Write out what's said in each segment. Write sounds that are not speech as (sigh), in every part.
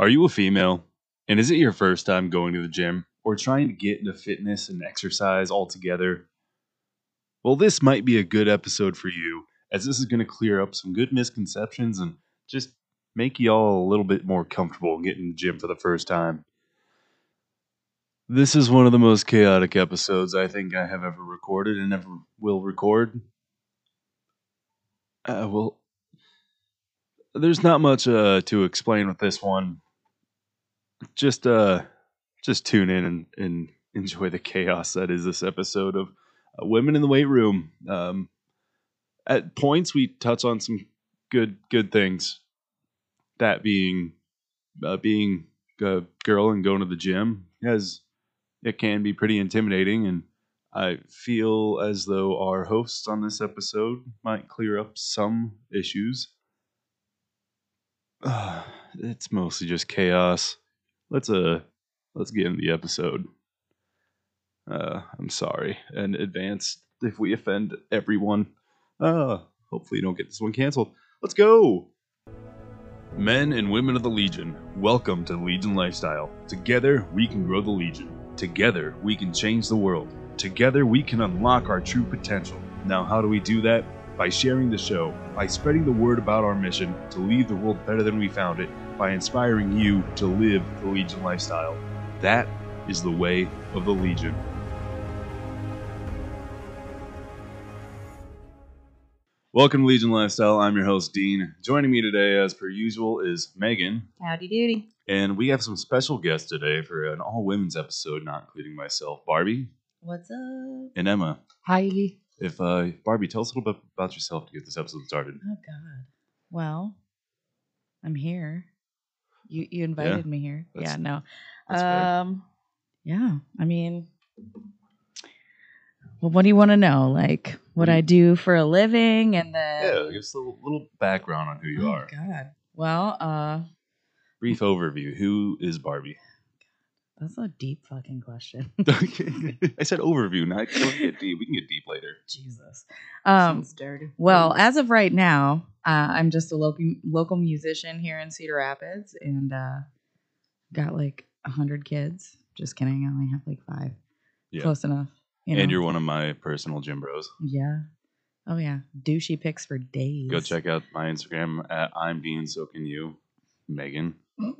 Are you a female? And is it your first time going to the gym or trying to get into fitness and exercise altogether? Well, this might be a good episode for you, as this is going to clear up some good misconceptions and just make y'all a little bit more comfortable getting in the gym for the first time. This is one of the most chaotic episodes I think I have ever recorded and ever will record. Uh, well, there's not much uh, to explain with this one. Just uh, just tune in and, and enjoy the chaos that is this episode of uh, Women in the Weight Room. Um, at points, we touch on some good good things. That being uh, being a girl and going to the gym, as it can be pretty intimidating, and I feel as though our hosts on this episode might clear up some issues. Uh, (sighs) it's mostly just chaos. Let's uh let's get into the episode. Uh, I'm sorry in advance if we offend everyone. Uh, hopefully you don't get this one canceled. Let's go. Men and women of the Legion, welcome to Legion lifestyle. Together we can grow the Legion. Together we can change the world. Together we can unlock our true potential. Now, how do we do that? By sharing the show, by spreading the word about our mission to leave the world better than we found it, by inspiring you to live the Legion lifestyle. That is the way of the Legion. Welcome to Legion Lifestyle. I'm your host, Dean. Joining me today, as per usual, is Megan. Howdy doody. And we have some special guests today for an all women's episode, not including myself, Barbie What's up? and Emma. Hi. If uh, Barbie, tell us a little bit about yourself to get this episode started. Oh God. Well, I'm here. You you invited me here. That's- yeah, no. that's fair. Um yeah. I mean well, what do you want to know? Like what I do for a living and then Yeah, give us a little, little background on who you oh, are. God. Well, uh Brief overview. Who is Barbie? that's a deep fucking question. (laughs) I said overview, not don't get deep. We can get deep later. Jesus. Um Sounds dirty. Well, as of right now, uh, I'm just a local local musician here in Cedar Rapids, and uh, got like a hundred kids. Just kidding, I only have like five. Yeah. Close enough. You know? And you're one of my personal gym bros. yeah. Oh yeah, douchey pics for days. Go check out my Instagram at I'm Dean. So can you, Megan. (laughs)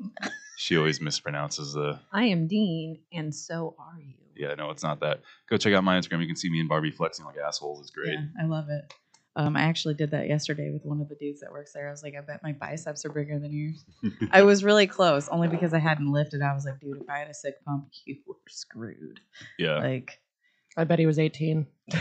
She always mispronounces the. I am Dean, and so are you. Yeah, no, it's not that. Go check out my Instagram. You can see me and Barbie flexing like assholes. It's great. Yeah, I love it. Um, I actually did that yesterday with one of the dudes that works there. I was like, I bet my biceps are bigger than yours. (laughs) I was really close, only because I hadn't lifted. I was like, dude, if I had a sick pump, (laughs) you were screwed. yeah. Like, I bet he was 18. (laughs)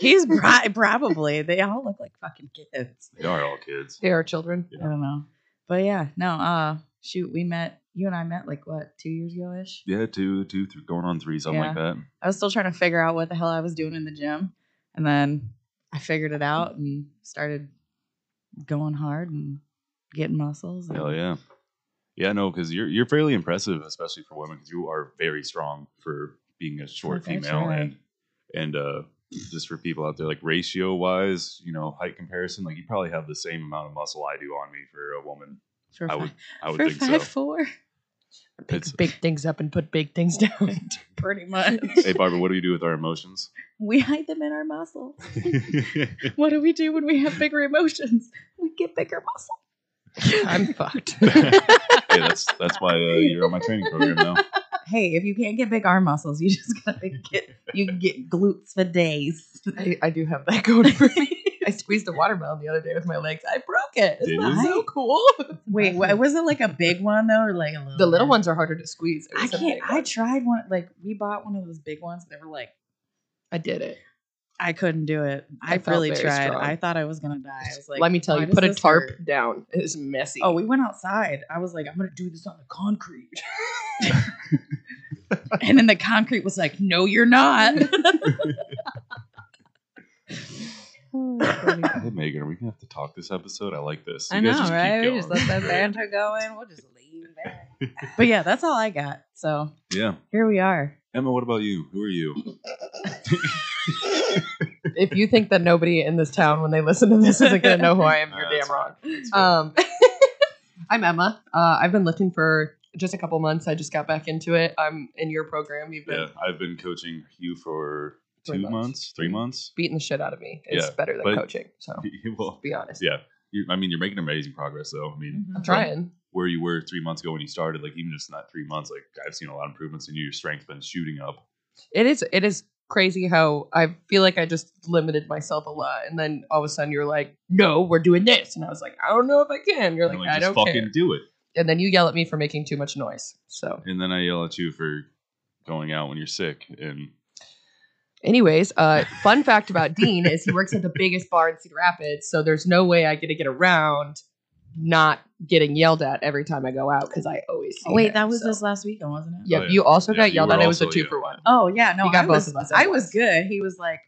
He's pri- probably. They all look like fucking kids. they are all kids. They are children. I don't know, but yeah, no. Uh, shoot, we met. You and I met like what two years ago ish. Yeah, two, two, three, going on three, something like that. I was still trying to figure out what the hell I was doing in the gym, and then I figured it out and started going hard and getting muscles. And, Hell yeah. Yeah, no, because you're you're fairly impressive, especially for women, because you are very strong for being a short female, right. and and uh, just for people out there, like ratio wise, you know, height comparison, like you probably have the same amount of muscle I do on me for a woman. For I would I would think five so. four, Pick It's- (laughs) big things up and put big things down. (laughs) pretty much. Hey, Barbara, what do we do with our emotions? we hide them in our muscles. (laughs) What do we do when we have bigger emotions? We get bigger muscle. I'm fucked. hey, that's that's why uh, you're on my training program now. Hey, if you can't get big arm muscles, you just gotta get you can get glutes for days. I, I do have that going for me. I squeezed a watermelon the other day with my legs. I broke it. Did Isn't that you? so cool? Wait, wa- (laughs) was it like a big one though, or like a little? The little one? ones are harder to squeeze. It I was a can't. big I one. tried one. Like we bought one of those big ones. They were like, I did it. I couldn't do it. I, I felt really very tried. strong. I thought I was gonna die. I was like, Let me tell why you, does put a this tarp hurt? down. It's messy. Oh, we went outside. I was like, I'm gonna do this on the concrete. (laughs) (laughs) and then the concrete was like, No, you're not. (laughs) Hey, Megan, are we gonna have to talk this episode? I like this. You I guys know, just keep right? We going. just let that banter going. We'll just lean back. But yeah, that's all I got. So (laughs) yeah, here we are. Emma, what about you? Who are you? if you think that nobody in this town, when they listen to this, isn't going to know who I am, you're Uh, (laughs) damn wrong. fine. That's fine. Um, I'm Emma. Uh, I've been lifting for just a couple months. I just got back into it. I'm in your program. You've been Yeah, I've been coaching you for two months. months. three months. beating the shit out of me. It's Yeah, better than coaching. So (laughs) well, be honest. yeah. You, I mean, you're making amazing progress, though. I mean, Mhm. I'm trying. where you were three months ago when you started, like even just in that three months, like I've seen a lot of improvements in you. Your strength's been shooting up. It is. It is crazy how I feel like I just limited myself a lot, and then all of a sudden you're like, "No, we're doing this," and I was like, "I don't know if I can." You're like, like, "I just don't fucking care," do it. and then you yell at me for making too much noise. So, And then I yell at you for going out when you're sick. And anyways, uh, fun fact about Dean is he works at the biggest bar in Cedar Rapids, so there's no way I get to get around not getting yelled at every time I go out because I always. See wait, him, that was so. this last weekend, wasn't it? Yeah, Oh, yeah. you also Yeah, got yelled at. It was a two yelled for at. one. Oh yeah, no, You got I both was of us I was good. He was like,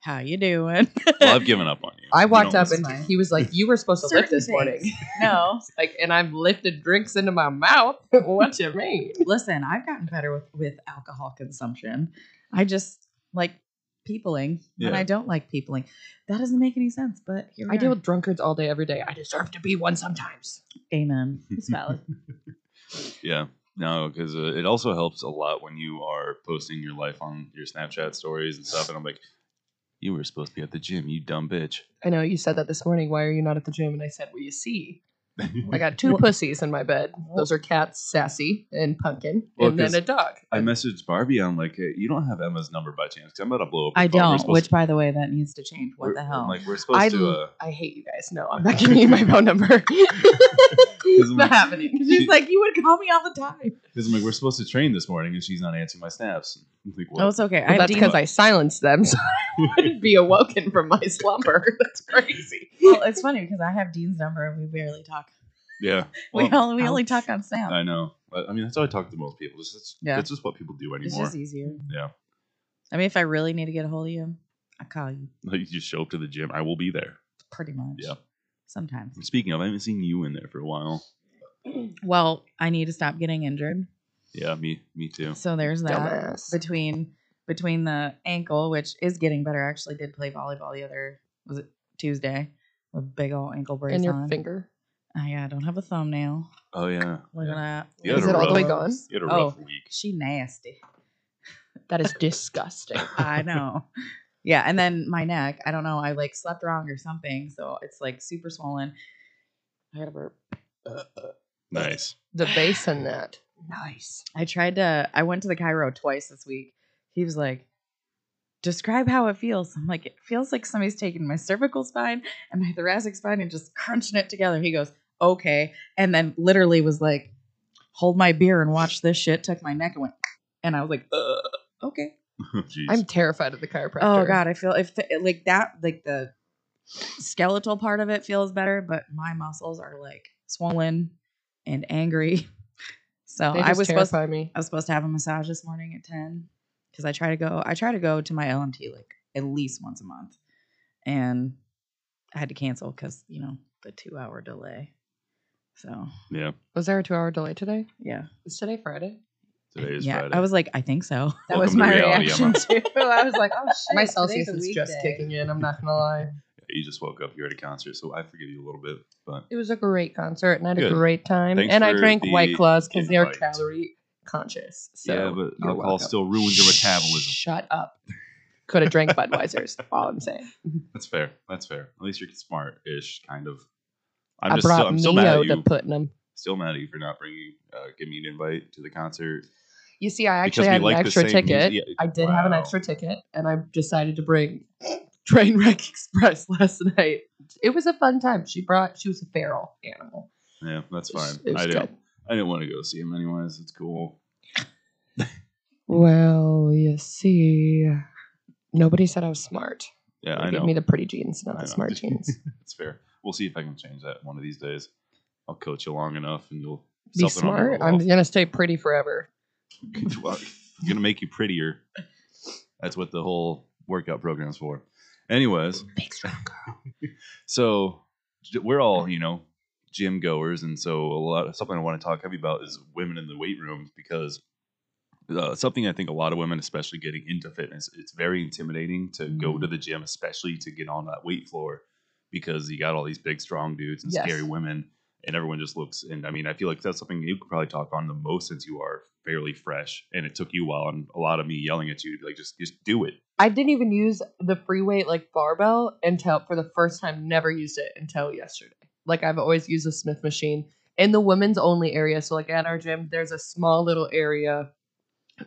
"How you doing?" well, I've given up on you. I walked don't up and fine. he was like, "You were supposed to lift Certain this morning." no, (laughs) like, and I've lifted drinks into my mouth. (laughs) what you mean? listen, I've gotten better with with alcohol consumption. I just like peopling, and I don't like peopling. That doesn't make any sense, but here we I deal with drunkards all day, every day. I deserve to be one sometimes. Amen. It's (laughs) valid. Yeah. No, because uh, it also helps a lot when you are posting your life on your Snapchat stories and stuff. And I'm like, you were supposed to be at the gym, you dumb bitch. I know you said that this morning. Why are you not at the gym? And I said, "Well, you see, I got two pussies in my bed. Those are cats, Sassy and Pumpkin, Well, and then 'cause a dog." I messaged Barbie. I'm like, hey, you don't have Emma's number by chance? Because I'm about to blow up. I phone. We're don't. supposed Which, to- by the way, that needs to change. What we're- the hell? I'm like, we're supposed I, to. Uh, I hate you guys. No, I'm not giving you my phone number. (laughs) it's not happening. She's like, you would call me all the time. Because I'm like, we're supposed to train this morning, and she's not answering my snaps. I'm like, Oh, it's okay. Well, that's because I silenced them, so I (laughs) wouldn't be awoken from my slumber. (laughs) That's crazy. well, it's funny because I have Dean's number and we barely talk. yeah. (laughs) we Well, only we only talk on Snap. I know. I I mean, that's how I talk to most people. It's just, Yeah. it's just what people do anymore. It's anymore. just easier. Yeah. I mean, if I really need to get a hold of you, I call you. Like, you just show up to the gym. I will be there. Pretty much. Yeah. Sometimes. Speaking of, I haven't seen you in there for a while. Well, I need to stop getting injured. Yeah, me, me too. So there's that. Dumbass. Between between the ankle, which is getting better. I actually did play volleyball the other was it Tuesday with big old ankle brace and your on. finger. Oh yeah, I don't have a thumbnail. Oh yeah. Look yeah. at that. You had it all the way rough- gone? You had a Oh. rough week. She nasty. That is disgusting. (laughs) I know. Yeah, and then my neck, I don't know, I like slept wrong or something, so it's like super swollen. I gotta burp. Nice. the base in that. Nice. I tried to I went to the chiro twice this week. He was like, describe how it feels. I'm like, it feels like somebody's taking my cervical spine and my thoracic spine and just crunching it together. He goes, okay. And then literally was like, hold my beer and watch this shit, took my neck and went, and I was like, uh, okay. (laughs) Jeez. I'm terrified of the chiropractor. Oh god, I feel if like that like the skeletal part of it feels better, but my muscles are like swollen and angry. (laughs) So They I was supposed terrify me. I was supposed to have a massage this morning at 10 because I try to go I try to go to my LMT like at least once a month. And I had to cancel because, you know, the two hour delay. So yeah. Was there a two-hour delay today? yeah. Is today Friday? Today is yeah. Friday. I was like, I think so. That Welcome was to my reality, reaction Emma. too. I was like, oh (laughs) shit. My today's Celsius is just kicking in. I'm not gonna lie. You just woke up. You're at a concert, so I forgive you a little bit. But It was a great concert and I had Good. a great time. Thanks and I drank White Claws because they're calorie conscious. So yeah, but alcohol welcome. still ruins your metabolism. Shut up. Could have drank Budweiser's. (laughs) all I'm saying. That's fair. That's fair. At least you're smart-ish, kind of. I'm i just brought still, I'm still mad at to you. put in them. Still mad at you for not bringing, uh, giving me an invite to the concert. You see, I actually had an like extra ticket. music- I did have an extra ticket, and I decided to bring Trainwreck (laughs) Express last night. It was a fun time. She brought. She was a feral animal. Yeah, that's It was- fine. it was I didn't. good. I didn't want to go see him anyways. It's cool. Well, you see, nobody said I was smart. Yeah, They I gave know. me the pretty jeans, not I the know. smart (laughs) jeans. It's fair. We'll see if I can change that one of these days. I'll coach you long enough, and you'll Be something on the smart. I'm gonna stay pretty forever. (laughs) Well, I'm gonna make you prettier. That's what the whole workout program's for. Anyways, Big strong girl. so we're all you know gym goers, and so a lot of something I want to talk heavy about is women in the weight rooms because uh, something I think a lot of women, especially getting into fitness, it's very intimidating to go Mm-hmm. to the gym, especially to get on that weight floor because you got all these big, strong dudes and Yes. scary women. and everyone just looks. And I mean, I feel like that's something you could probably talk on the most since you are fairly fresh, and it took you a while and a lot of me yelling at you to be like, just just do it. I didn't even use the free weight like barbell until for the first time. Never used it until yesterday. Like I've always used a Smith machine in the women's only area. So like at our gym, there's a small little area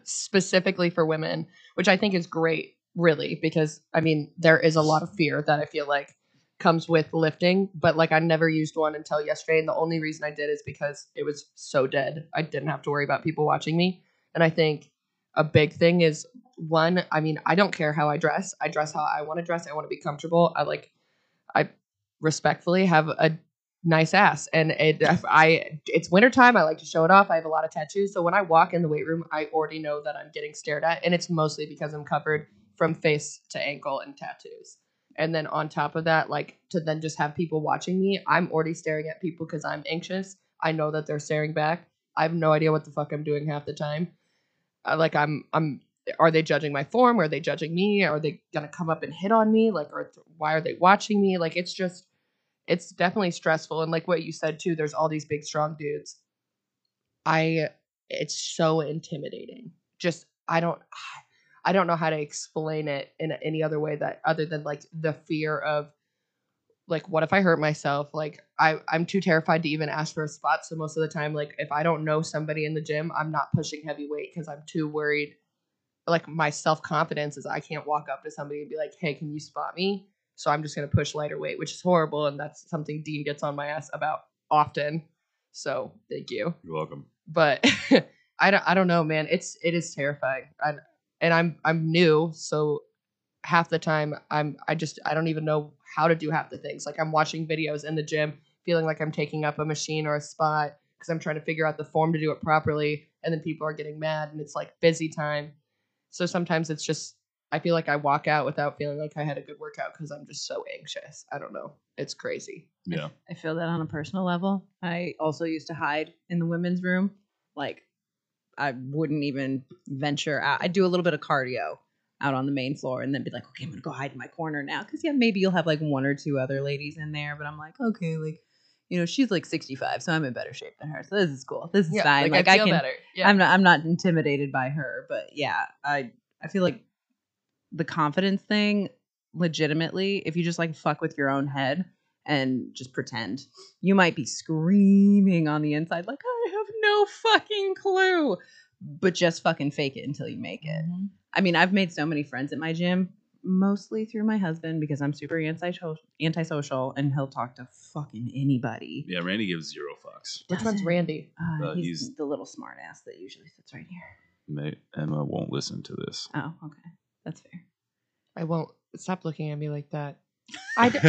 specifically for women, which I think is great, really, because I mean there is a lot of fear that I feel like comes with lifting, but like I never used one until yesterday, and the only reason I did is because it was so dead. I didn't have to worry about people watching me, and I think a big thing is one. I mean, I don't care how I dress. I dress how I want to dress. I want to be comfortable. I like. I respectfully have a nice ass and it i it's wintertime i like to show it off i have a lot of tattoos so when i walk in the weight room i already know that i'm getting stared at and it's mostly because i'm covered from face to ankle in tattoos and then on top of that like to then just have people watching me i'm already staring at people because i'm anxious i know that they're staring back i have no idea what the fuck i'm doing half the time Uh, like i'm i'm are they judging my form? Are they judging me? Are they gonna come up and hit on me? Like or why are they watching me? Like it's just it's definitely stressful. And like what you said too there's all these big strong dudes. I it's so intimidating. Just i don't i don't know how to explain it in any other way that other than like the fear of like what if i hurt myself like i i'm too terrified to even ask for a spot so most of the time like if i don't know somebody in the gym i'm not pushing heavy weight because i'm too worried like my self-confidence is i can't walk up to somebody and be like hey can you spot me so I'm just going to push lighter weight, which is horrible. And that's something Dean gets on my ass about often. So thank you. You're welcome. But (laughs) I don't, I don't know, man. It's, it is terrifying. I, and I'm, I'm new. So half the time I'm, I just, I don't even know how to do half the things. Like I'm watching videos in the gym, feeling like I'm taking up a machine or a spot because I'm trying to figure out the form to do it properly. And then people are getting mad and it's like busy time. So sometimes it's just I feel like I walk out without feeling like I had a good workout because I'm just so anxious. I don't know. It's crazy. Yeah. I feel that on a personal level. I also used to hide in the women's room. Like, I wouldn't even venture out. I'd do a little bit of cardio out on the main floor and then be like, okay, I'm to go hide in my corner now. Cause yeah, maybe you'll have like one or two other ladies in there, but I'm like, okay, like, you know, she's like 65, so I'm in better shape than her. So this is cool. This is fine. Like, I, feel can, better. Yeah. I'm not, I'm not intimidated by her, but yeah, I, I feel like the confidence thing, legitimately, if you just like fuck with your own head and just pretend, you might be screaming on the inside, like, I have no fucking clue. But just fucking fake it until you make it. Mhm. I mean, I've made so many friends at my gym, mostly through my husband because I'm super antisocial, antisocial and he'll talk to fucking anybody. Yeah, Randy gives zero fucks. Which one's Randy? Uh, Uh, he's, he's- the little smart ass that usually sits right here. May, Emma won't listen to this. Oh, okay. That's fair. I won't stop looking at me like that. I, d-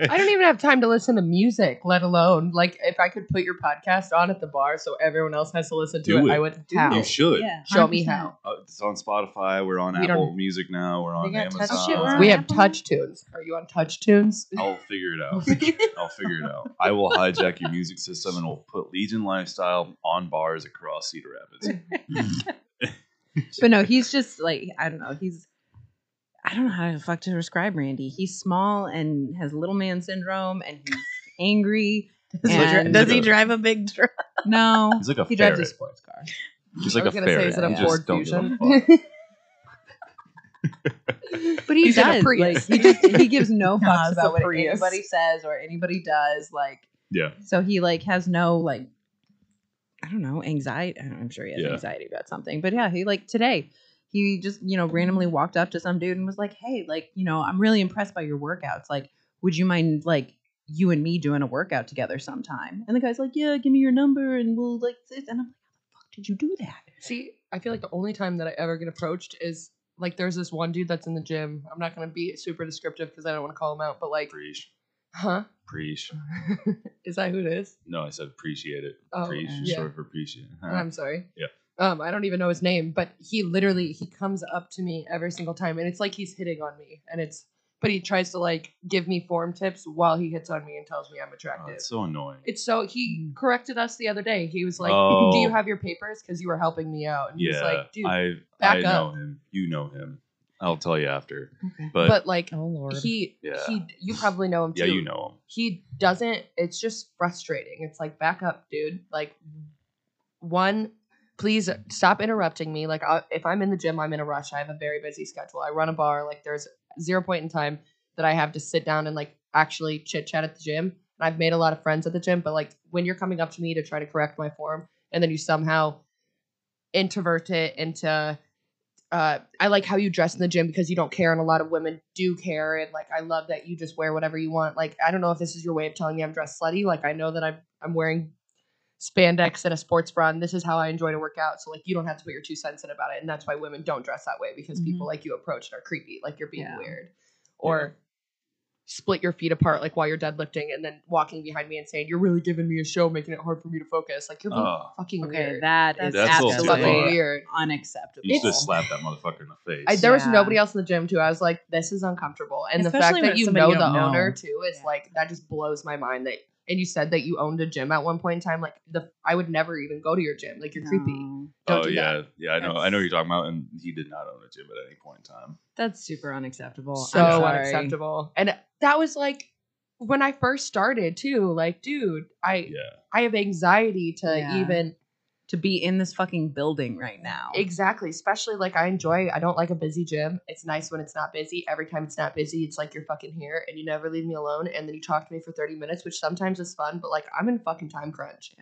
I don't even have time to listen to music, let alone like if I could put your podcast on at the bar so everyone else has to listen to Do it, it. I would. Do How? You should. Yeah. Show me 100%. how. Uh, it's on Spotify. We're on We Apple Music now. We're on got touch- Amazon. Oh, we're on We have Apple? TouchTunes. Are you on TouchTunes? (laughs) I'll figure it out. (laughs) I'll figure it out. I will hijack your music system and we'll put Legion Lifestyle on bars across Cedar Rapids. (laughs) but no, he's just like I don't know. He's I don't know how to fuck to describe Randy. He's small and has little man syndrome, and he's angry. He's like- And- he's like a- drive a big truck? No, He's like a he drives a ferret. sports car. He's I like a was gonna say, ferret. is it a You Ford just don't give a Fusion? fuck. (laughs) But he He's in a does. Like Prius. he just he gives no (laughs) Nah, fucks it's about what Prius. anybody says or anybody does. Like Yeah. so he like has no like I don't know anxiety. I don't- I'm sure he has Yeah. anxiety about something, but yeah, he like today he just you know randomly walked up to some dude and was like, "Hey, like you know I'm really impressed by your workouts. Like, would you mind like you and me doing a workout together sometime?" And the guy's like, "Yeah, give me your number and we'll like this." And I'm like, "How the fuck did you do that?" See, I feel like the only time that I ever get approached is like there's this one dude that's in the gym. I'm not gonna be super descriptive because I don't want to call him out, but like, Preach. huh? Preach. (laughs) is that who it is? No, I said appreciate it. Oh, Preach. yeah. Short for appreciate. Huh. I'm sorry. Yeah. Um, I don't even know his name, but he literally he comes up to me every single time, and it's like he's hitting on me, and it's but he tries to like give me form tips while he hits on me and tells me I'm Oh, attractive. it's so annoying. It's so he Mm. corrected us the other day. He was like, Oh. "Do you have your papers? Because you were helping me out." And yeah, he's like, "Dude, I back I know up." him. You know him. I'll tell you after. Okay. But, But, like Oh Lord. he Yeah. he you probably know him too. yeah, you know him. he doesn't it's just frustrating it's like back up dude like one please stop interrupting me like I, if i'm in the gym i'm in a rush i have a very busy schedule i run a bar like there's zero point in time that i have to sit down and like actually chit chat at the gym and i've made a lot of friends at the gym but like when you're coming up to me to try to correct my form and then you somehow introvert it into uh, I like how you dress in the gym because you don't care, and a lot of women do care. And like, I love that you just wear whatever you want. Like, I don't know if this is your way of telling me I'm dressed slutty. Like, I know that I'm I'm wearing spandex and a sports bra, and this is how I enjoy to work out. So like, you don't have to put your two cents in about it, and that's why women don't dress that way because mm-hmm. people like you approach and are creepy, like you're being Yeah. weird, or split your feet apart like while you're deadlifting, and then walking behind me and saying you're really giving me a show, making it hard for me to focus. Like you're being Oh. fucking okay, weird. that is That's a little too fucking far. weird. unacceptable. You should just slap that motherfucker in the face. I, there was nobody else in the gym too. I was like, this is uncomfortable. And the fact that you know you the know. owner too is Yeah. like that just blows my mind. That and you said that you owned a gym at one point in time. Like the I would never even go to your gym. Like you're creepy. Don't oh do yeah, that. yeah. I know. I know what you're talking about, and he did not own a gym at any point in time. That's super unacceptable. I'm So sorry. unacceptable. And that was like when I first started too. Like, dude, I Yeah, I have anxiety to Yeah. even To be in this fucking building right now. Exactly. Especially like I enjoy I don't like a busy gym. It's nice when it's not busy. Every time it's not busy, it's like you're fucking here and you never leave me alone and then you talk to me for 30 minutes, which sometimes is fun, but like I'm in fucking time crunch.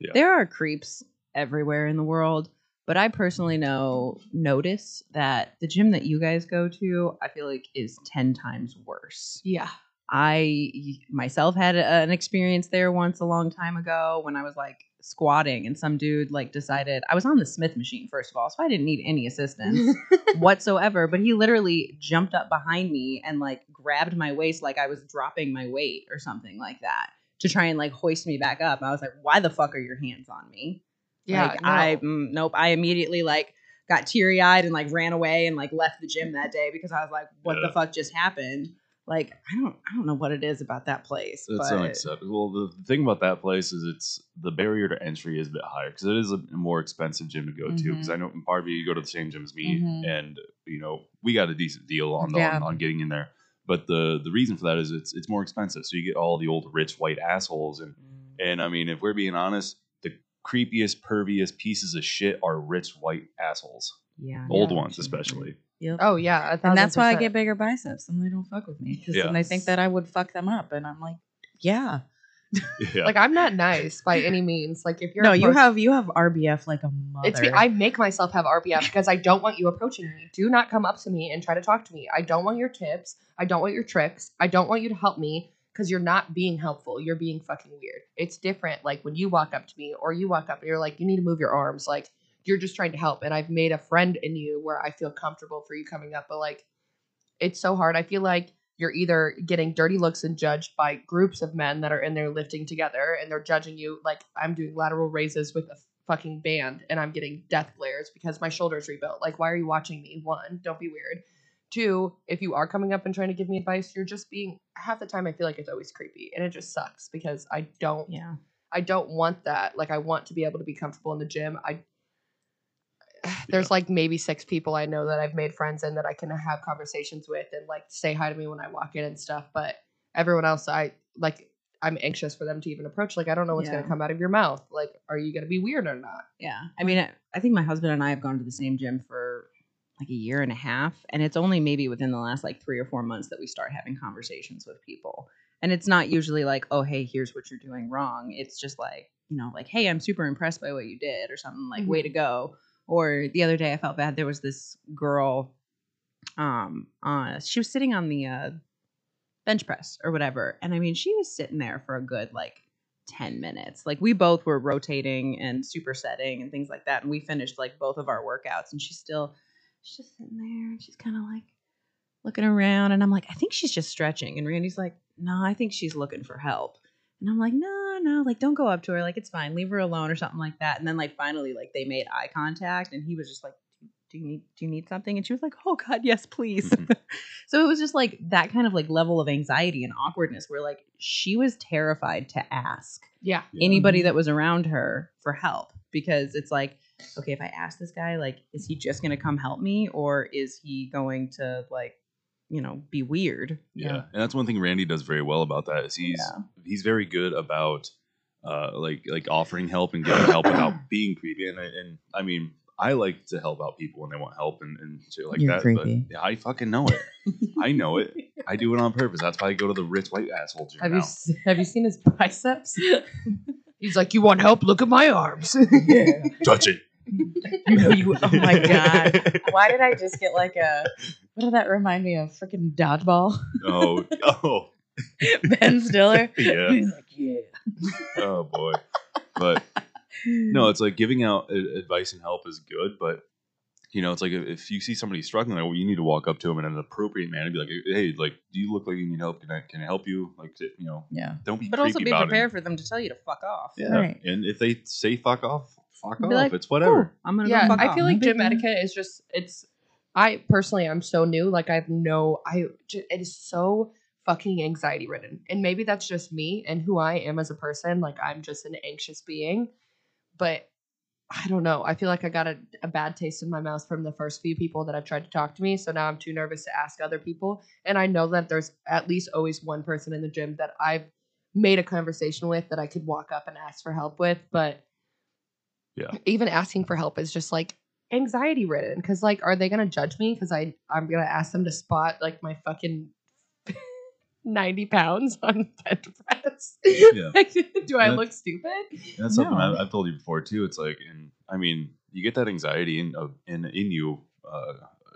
Yeah. There are creeps everywhere in the world, but I personally know notice that the gym that you guys go to, I feel like is 10 times worse. Yeah. I myself had a, an experience there once a long time ago when I was like squatting and some dude like decided I was on the Smith machine first of all, so I didn't need any assistance (laughs) whatsoever, but he literally jumped up behind me and like grabbed my waist like I was dropping my weight or something like that to try and like hoist me back up. I was like, "Why the fuck are your hands on me?" Yeah. like, no. I mm, nope. I immediately like got teary eyed and like ran away and like left the gym that day because I was like, "What the fuck just happened?" Like I don't I don't know what it is about that place. it's unacceptable. The thing about that place is it's the barrier to entry is a bit higher because it is a more expensive gym to go to. Mhm. Because I know in part of you go to the same gym as me, Mhm. and you know we got a decent deal on, the, Yeah. on on getting in there. But the the reason for that is it's it's more expensive. So you get all the old rich white assholes, and and I mean if we're being honest, the creepiest, perviest pieces of shit are rich white assholes, yeah, old yeah. ones especially. Yep. Oh yeah. a and that's thousand why I get bigger biceps, and they don't fuck with me because Yeah. they think that I would fuck them up, and I'm like, yeah. Yeah. like I'm not nice by any means. Like if you're no, you have you have RBF like a mother. It's me. I make myself have RBF because I don't want you approaching me. Do not come up to me and try to talk to me. I don't want your tips. I don't want your tricks. I don't want you to help me because you're not being helpful. You're being fucking weird. It's different. Like when you walk up to me or you walk up and you're like, you need to move your arms. Like you're just trying to help. And I've made a friend in you where I feel comfortable for you coming up. But like, it's so hard. I feel like you're either getting dirty looks and judged by groups of men that are in there lifting together and they're judging you like I'm doing lateral raises with a fucking band and I'm getting death glares because my shoulders rebuilt. Like, why are you watching me? One, don't be weird. Two, if you are coming up and trying to give me advice, you're just being half the time I feel like it's always creepy and it just sucks because I don't yeah. I don't want that. Like I want to be able to be comfortable in the gym. I (laughs) there's like maybe six people I know that I've made friends in that I can have conversations with and like say hi to me when I walk in and stuff. But everyone else, I like I'm anxious for them to even approach. Like I don't know what's Yeah. gonna come out of your mouth. Like, are you gonna be weird or not? Yeah. I mean, I, I think my husband and I have gone to the same gym for like a year and a half. And it's only maybe within the last like three or four months that we start having conversations with people. And it's not usually like, oh, hey, here's what you're doing wrong. It's just like, you know, like, hey, I'm super impressed by what you did or something like, way mm-hmm. to go. Or the other day I felt bad. There was this girl, um, uh, she was sitting on the uh, bench press or whatever. And I mean, she was sitting there for a good like 10 minutes. Like we both were rotating and supersetting and things like that. And we finished like both of our workouts and she's still she's just sitting there and she's kind of like looking around and I'm like, I think she's just stretching. And Randy's like, No, I think she's looking for help. And I'm like, no, no, like don't go up to her. Like it's fine. Leave her alone or something like that. And then like finally like they made eye contact and he was just like, Do you need do you need something? And she was like, Oh God, yes, please. Mm-hmm. (laughs) so it was just like that kind of like level of anxiety and awkwardness where like she was terrified to ask Yeah. Yeah. anybody mm-hmm. that was around her for help because it's like okay, if I ask this guy, like, is he just gonna come help me, or is he going to like, you know, be weird? Yeah. Yeah. and that's one thing Randy does very well about that is he's Yeah. he's very good about uh like like offering help and giving help without (coughs) being creepy. And I, and I mean, I like to help out people when they want help and, and shit like You're that. creepy. But yeah, I fucking know it. I know it. I do it on purpose. That's why I go to the rich white asshole gym Have now. you have you seen his biceps? (laughs) He's like, you want help? Look at my arms. Yeah. (laughs) Touch it. You you. Oh my god. (laughs) Why did I just get like a? What did that remind me of? Freaking dodgeball. Oh, oh, (laughs) ben Stiller. (laughs) yeah. He's like, yeah. Oh boy. But no, it's like giving out advice and help is good, but you know, it's like if, if you see somebody struggling, like, well, you need to walk up to them in an appropriate manner, and be like, "Hey, like, do you look like you need help? Can I can I help you? Like, you know, Yeah. don't be But also be prepared it." for them to tell you to fuck off. Yeah, Right. and if they say fuck off, fuck off. like, it's whatever. Cool, I'm gonna yeah, go fuck I off. feel like No big gym deal. etiquette is just it's. I personally, I'm so new. Like I have no, I it is so fucking anxiety ridden, and maybe that's just me and who I am as a person. Like I'm just an anxious being, but I don't know. I feel like I got a, a bad taste in my mouth from the first few people that I've tried to talk to me. So now I'm too nervous to ask other people, and I know that there's at least always one person in the gym that I've made a conversation with that I could walk up and ask for help with, but Yeah. even asking for help is just like anxiety ridden because like are they gonna judge me because i i'm gonna ask them to spot like my fucking (laughs) 90 pounds on (laughs) bench press Yeah. (laughs) like, do i Yeah. look stupid And that's something No. I've, I've told you before too. It's like, and I mean, you get that anxiety in of in in you uh,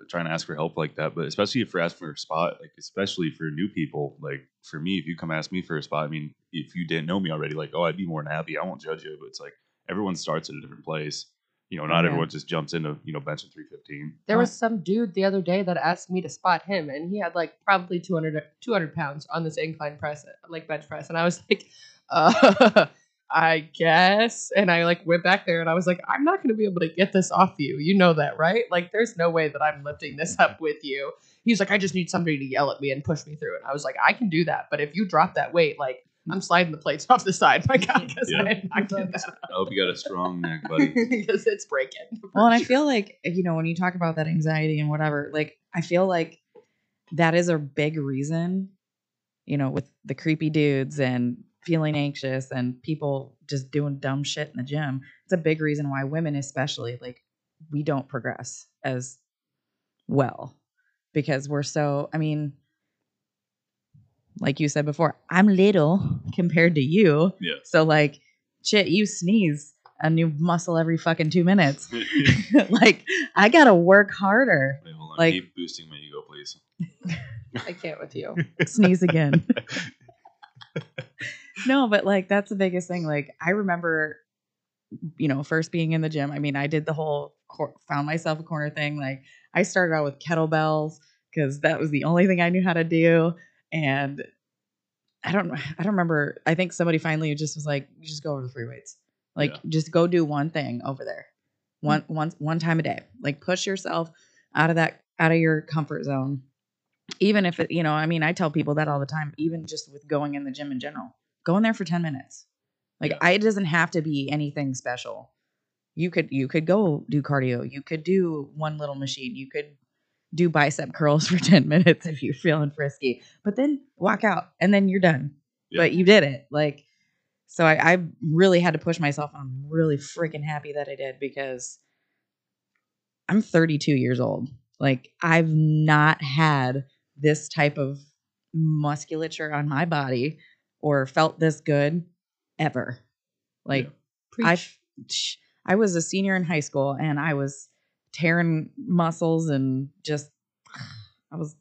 trying to ask for help like that. But especially if you're asking for a spot, like especially for new people, like for me, if you come ask me for a spot, I mean, if you didn't know me already, like, oh, I'd be more than happy. I won't judge you. But it's like everyone starts at a different place. You know, not Yeah. everyone just jumps into you know benching three fifteen. there was some dude the other day that asked me to spot him and he had like probably 200 200 pounds on this incline press like bench press and i was (laughs) like uh i guess and i like went back there and i was like i'm not going to be able to get this off you you know that right like there's no way that i'm lifting this up with you he's like i just need somebody to yell at me and push me through it i was like i can do that but if you drop that weight like i'm sliding the plates (laughs) off the side my (laughs) god because Yeah. i'm not getting that I hope you got a strong neck, (laughs) buddy. because it's breaking Well, and I feel like you know when you talk about that anxiety and whatever, like I feel like that is a big reason, you know, with the creepy dudes and feeling anxious and people just doing dumb shit in the gym. It's a big reason why women, especially, like we don't progress as well because we're so. I mean, like you said before, I'm little compared to you. Yeah. So like, shit, you sneeze a new muscle every fucking two minutes. (laughs) (laughs) like I gotta work harder. Wait, hold on. Like- Keep boosting my ego, please. i can't with you (laughs) Sneeze again. no, but like that's the biggest thing. Like I remember, you know, first being in the gym. I mean, I did the whole cor- found myself a corner thing. Like I started out with kettlebells because that was the only thing I knew how to do. And I don't, I don't remember. I think somebody finally just was like, "You just go over the free weights. Like Yeah. just go do one thing over there, hmm. one once one time a day. Like push yourself out of that out of your comfort zone." even if it, you know, I mean, I tell people that all the time, even just with going in the gym in general, go in there for 10 minutes. Like Yeah. I, it doesn't have to be anything special. You could, you could go do cardio. You could do one little machine. You could do bicep curls (laughs) for 10 minutes if you're feeling frisky, but then walk out and then you're done. Yeah. But you did it. Like, so I, I really had to push myself. I'm really freaking happy that I did because I'm 32 years old. Like I've not had this type of musculature on my body or felt this good ever. Like I I was a senior in high school and I was tearing muscles and just (sighs) I was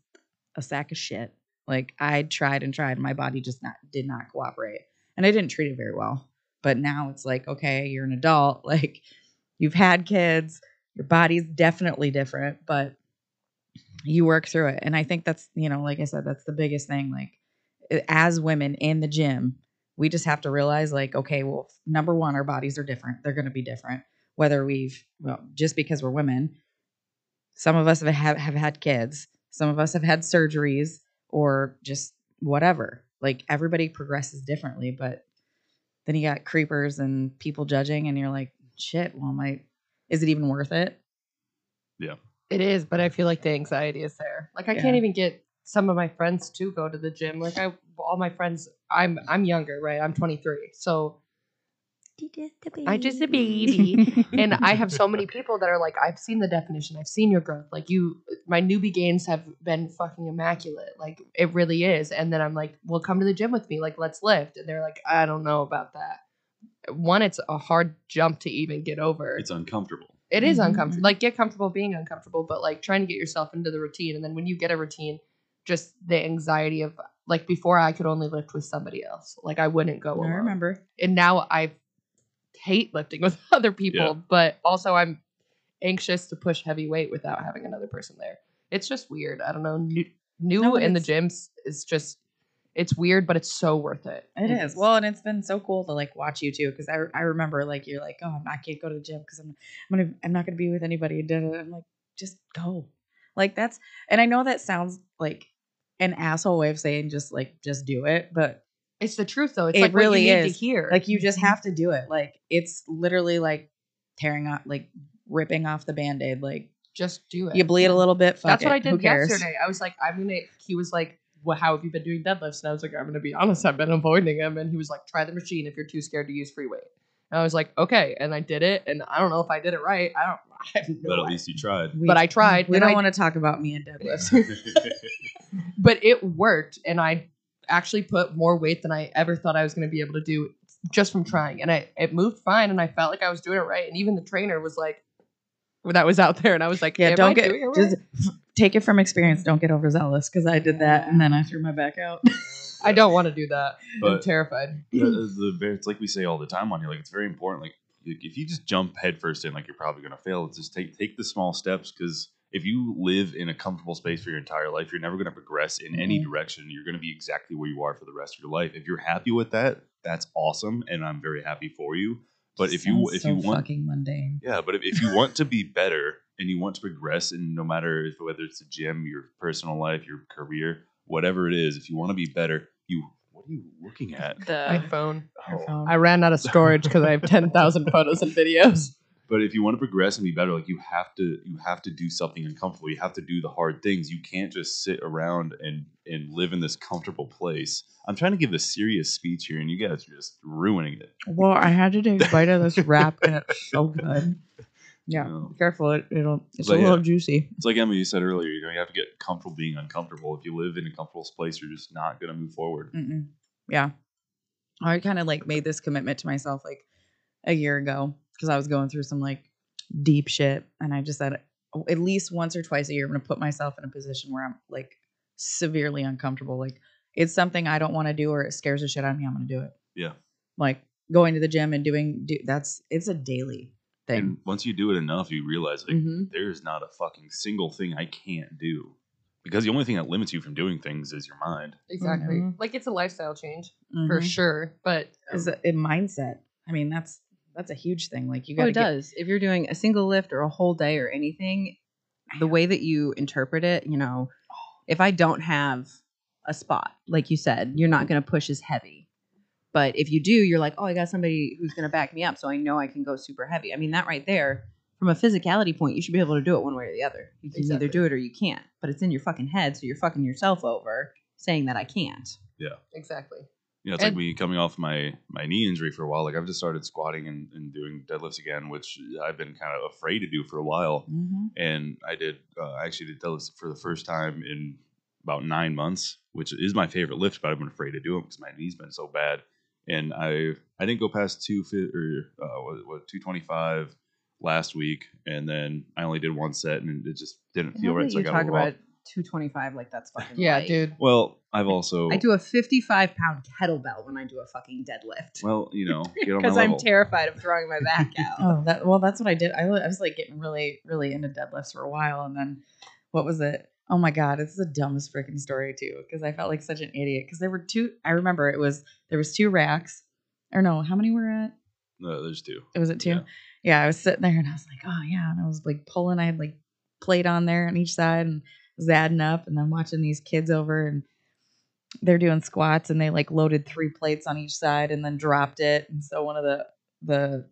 a sack of shit. Like I tried and tried, my body just not did not cooperate. And I didn't treat it very well. But now it's like, okay, you're an adult, (laughs) like you've had kids, your body's definitely different, but you work through it. And I think that's, you know, like I said, that's the biggest thing. Like as women in the gym, we just have to realize like, okay, well, number one, our bodies are different. They're going to be different. Whether we've, well, just because we're women, some of us have, have, have had kids, some of us have had surgeries or just whatever. Like everybody progresses differently, but then you got creepers and people judging, and you're like, shit, well, my, is it even worth it? Yeah. It is, but I feel like the anxiety is there. Like I Yeah. can't even get some of my friends to go to the gym. Like I, all my friends, I'm I'm younger, right? I'm 23, so I just a baby, (laughs) and I have so many (laughs) people that are like, I've seen the definition, I've seen your growth. Like you, my newbie gains have been fucking immaculate. Like it really is. And then I'm like, well, come to the gym with me. Like let's lift. And they're like, I don't know about that. One, it's a hard jump to even get over. It's uncomfortable. It is Mhm, uncomfortable. Like get comfortable being uncomfortable, but like trying to get yourself into the routine. And then when you get a routine, just the anxiety of like before I could only lift with somebody else. Like I wouldn't go I alone. remember. And now I hate lifting with (laughs) other people, Yeah. but also I'm anxious to push heavy weight without having another person there. It's just weird. I don't know. New, new No, in the it's- gyms is just it's weird, but it's so worth it. It is. Well, and it's been so cool to like watch you too, because I, I remember like you're like, oh, I can't go to the gym because I'm I'm gonna I'm not gonna be with anybody. I'm like, just go. Like that's and I know that sounds like an asshole way of saying just like just do it, but it's the truth though. It's It like really what you need is. to hear. like you just mm-hmm. have to do it. Like it's literally like tearing off like ripping off the band-aid. Like just do it. you bleed a little bit. Fuck That's what. I did yesterday. I was like, I'm gonna. He was like, well, how have you been doing deadlifts? And I was like, I'm gonna be honest, I've been avoiding him. And he was like, try the machine if you're too scared to use free weight. And I was like, okay. And I did it, and I don't know if I did it right. I don't. (laughs) I have no But at idea. least you tried. We- But I tried, We don't I- want to talk about me and deadlifts. (laughs) but it worked, and I actually put more weight than I ever thought I was gonna be able to do just from trying. And I it moved fine, and I felt like I was doing it right. And even the trainer was like, that was out there, and I was like, yeah, "Am don't I get doing it right?" just take it from experience. Don't get overzealous because I did that and then I threw my back out. (laughs) I don't want to do that. But I'm terrified. the, uh, the, the- it's like we say all the time on here. Like it's very important. Like if you just jump headfirst in, like you're probably gonna fail. It's just take take the small steps because if you live in a comfortable space for your entire life, you're never gonna progress in any Mhm. direction. You're gonna be exactly where you are for the rest of your life. If you're happy with that, that's awesome, and I'm very happy for you. But if you if so you want fucking mundane. yeah, but if, if you want to be better and you want to progress and no matter if whether it's the gym, your personal life, your career, whatever it is, if you want to be better, you what are you looking at? My The phone. Her Oh. phone. I ran out of storage because I have (laughs) ten thousand photos and videos. But if you want to progress and be better, like you have to you have to do something uncomfortable. You have to do the hard things. You can't just sit around and and live in this comfortable place. I'm trying to give a serious speech here and you guys are just ruining it. Well, I had to take (laughs) a bite of this wrap and it's so good. Yeah, No. be careful. It, it'll it's But a yeah. little juicy. It's like Emily said earlier, you know, you have to get comfortable being uncomfortable. If you live in a comfortable place, you're just not gonna move forward. Mm-mm. Yeah, I kind of like made this commitment to myself like a year ago because I was going through some like deep shit, and I just said "Oh, at least once or twice a year I'm gonna put myself in a position where I'm like severely uncomfortable. Like it's something I don't want to do or it scares the shit out of me. I'm gonna do it. Yeah. Like going to the gym and doing do, that's it's a daily thing. And once you do it enough, you realize like Mhm. there's not a fucking single thing I can't do. Because the only thing that limits you from doing things is your mind. Exactly. Mhm. Like it's a lifestyle change for Mhm. sure. But is a, a mindset. I mean, that's that's a huge thing. Like you Oh, got it does. If you're doing a single lift or a whole day or anything, the way that you interpret it, you know, if I don't have a spot, like you said, you're not going to push as heavy. But if you do, you're like, oh, I got somebody who's going to back me up, so I know I can go super heavy. I mean, that right there, from a physicality point, you should be able to do it one way or the other. You can Exactly. either do it or you can't. But it's in your fucking head, so you're fucking yourself over saying that I can't. Yeah. Exactly. You know, it's And- like me coming off my my knee injury for a while. Like I've just started squatting and, and doing deadlifts again, which I've been kind of afraid to do for a while. hmm And I did uh, I actually did deadlifts for the first time in about nine months, which is my favorite lift, but I've been afraid to do them because my knee's been so bad. And I I didn't go past two or uh, what, what two twenty five last week, and then I only did one set, and it just didn't feel right. So I got talk a little off. about 225 like that's fucking Yeah, light. dude. Well, I've also I do a 55 pound kettlebell when I do a fucking deadlift. well, you know, get on my Because I'm level. terrified of throwing my back (laughs) out. Oh, that well, that's what I did. I, wa- I was like getting really, really into deadlifts for a while, and then what was it? Oh my god, it's the dumbest freaking story too. Because I felt like such an idiot. Because there were two. I remember it was there was two racks, or no, how many were at? No, there's two. It Was it two? Yeah. Yeah. I was sitting there and I was like, oh yeah, and I was like pulling. I had like plate on there on each side and was adding up, and then watching these kids over and they're doing squats and they like loaded three plates on each side and then dropped it. And so one of the the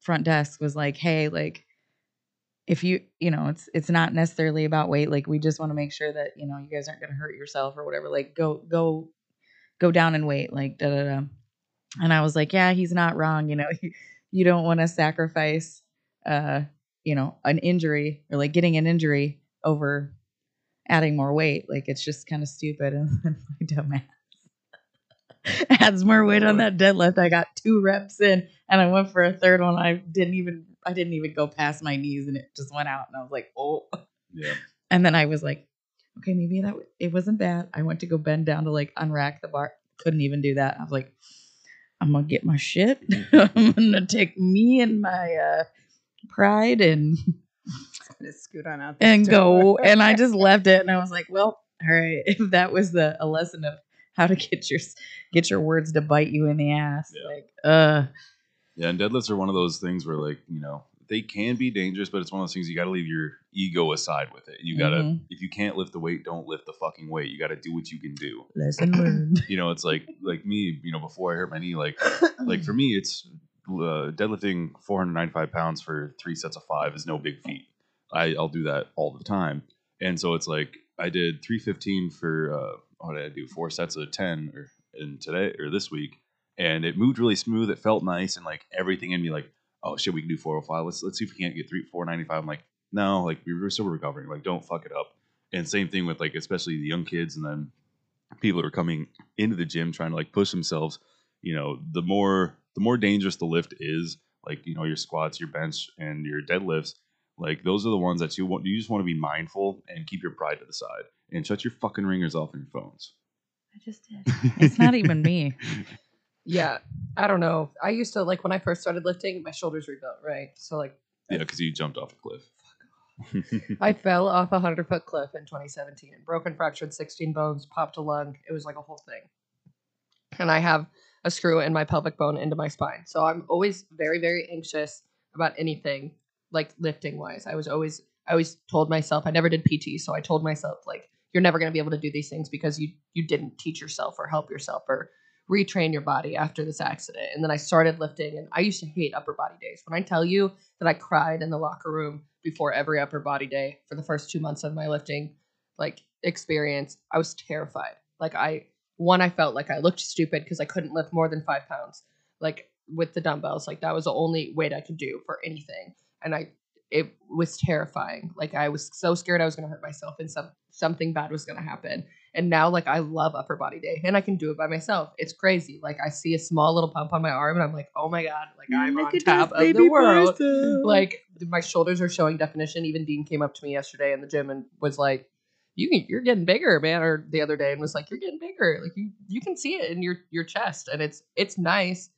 front desk was like, hey, like if you you know it's it's not necessarily about weight like we just want to make sure that you know you guys aren't going to hurt yourself or whatever like go go go down and wait." like da da da and i was like yeah he's not wrong you know (laughs) you don't want to sacrifice uh you know an injury or like getting an injury over adding more weight like it's just kind of stupid and (laughs) then my dumbass (laughs) adds more weight on that deadlift. I got two reps in and i went for a third one. I didn't even i didn't even go past my knees and it just went out and i was like oh. Yeah. (laughs) and then i was like okay maybe that w- it wasn't bad. I went to go bend down to like unrack the bar. Couldn't even do that. I was like i'm gonna get my shit. I'm gonna take me and my uh pride and Just scoot on out the and go (laughs) and i just left it and i was like well all right (laughs) if that was the a lesson of how to get your get your words to bite you in the ass Yeah. like uh Yeah, and deadlifts are one of those things where like, you know, they can be dangerous, but it's one of those things you gotta leave your ego aside with it. You gotta Mhm. if you can't lift the weight, don't lift the fucking weight. You gotta do what you can do. lesson learned (laughs) You know, it's like like me, you know, before I hurt my knee, like like for me it's uh, deadlifting 495 pounds for three sets of five is no big feat. I, I'll do that all the time. And so it's like I did 315 for uh, what did I do? Four sets of 10 or in today or this week, and it moved really smooth. It felt nice, and like everything in me, like oh shit, we can do 405. Let's let's see if we can't get three 495. I'm like no, like we were still recovering. Like don't fuck it up. And same thing with like especially the young kids, and then people that are coming into the gym trying to like push themselves. You know, the more the more dangerous the lift is, like you know your squats, your bench, and your deadlifts. Like those are the ones that you want. You just want to be mindful and keep your pride to the side and shut your fucking ringers off on your phones. I just did. it's not even me (laughs) Yeah, I don't know. I used to like when I first started lifting, my shoulders rebuilt, right? So like Yeah, because you jumped off a cliff. I fell off a hundred foot cliff in 2017, broken, fractured 16 bones, popped a lung. It was like a whole thing. And I have a screw in my pelvic bone into my spine, so I'm always very, very anxious about anything like lifting wise. I was always, I always told myself I never did PT, so I told myself like you're never going to be able to do these things because you you didn't teach yourself or help yourself or retrain your body after this accident. And then I started lifting, and I used to hate upper body days. When I tell you that I cried in the locker room before every upper body day for the first two months of my lifting like experience, I was terrified. Like I one, I felt like I looked stupid because I couldn't lift more than five pounds, like with the dumbbells. Like that was the only weight I could do for anything, and I it was terrifying. Like I was so scared I was gonna hurt myself and some something bad was gonna happen. And now like I love upper body day and I can do it by myself. It's crazy. Like I see a small little pump on my arm and I'm like, oh my god, like I'm on top of the world. Like my shoulders are showing definition. Even Dean came up to me yesterday in the gym and was like, "You can- you're getting bigger, man." Or the other day and was like, "You're getting bigger. Like you you can see it in your your chest." And it's it's nice,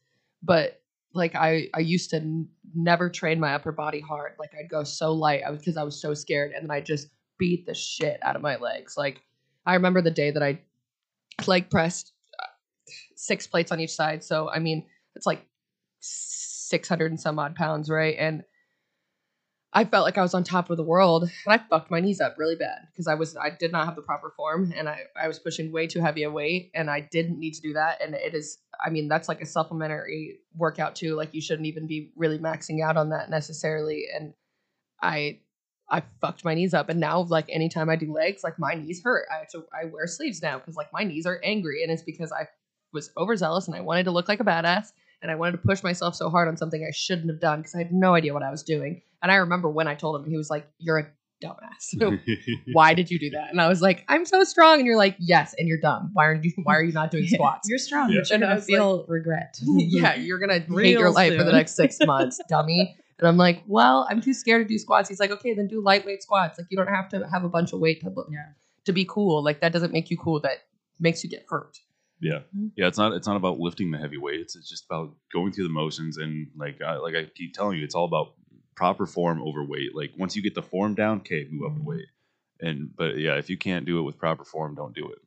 but like I I used to n- never train my upper body hard. Like I'd go so light. I was because I was so scared, and then I just beat the shit out of my legs. Like I remember the day that I leg pressed uh, six plates on each side. So I mean, it's like six hundred and some odd pounds, right? And I felt like I was on top of the world, and I fucked my knees up really bad because I was I did not have the proper form, and I I was pushing way too heavy a weight, and I didn't need to do that. And it is, I mean, that's like a supplementary workout too. Like you shouldn't even be really maxing out on that necessarily. And I I fucked my knees up, and now like anytime I do legs, like my knees hurt. I have to I wear sleeves now because like my knees are angry, and it's because I was overzealous and I wanted to look like a badass, and I wanted to push myself so hard on something I shouldn't have done because I had no idea what I was doing. And I remember when I told him, he was like, "You're a dumbass. why did you do that?" And I was like, "I'm so strong," and you're like, "Yes," and you're dumb. Why aren't you Why are you not doing (laughs) squats? You're strong, Yeah. but you're And I gonna was feel regret. (laughs) yeah, you're gonna hate Real your life for the next six months, (laughs) dummy. And I'm like, well, I'm too scared to do squats. He's like, okay, then do lightweight squats. Like you don't have to have a bunch of weight to look, Yeah. to be cool. Like that doesn't make you cool. That makes you get hurt. Yeah, mm-hmm. yeah. It's not. It's not about lifting the heavy weights. It's just about going through the motions and like, I, like I keep telling you, it's all about proper form over weight. Like once you get the form down, okay, move up the mm-hmm. weight. And but yeah, if you can't do it with proper form, don't do it.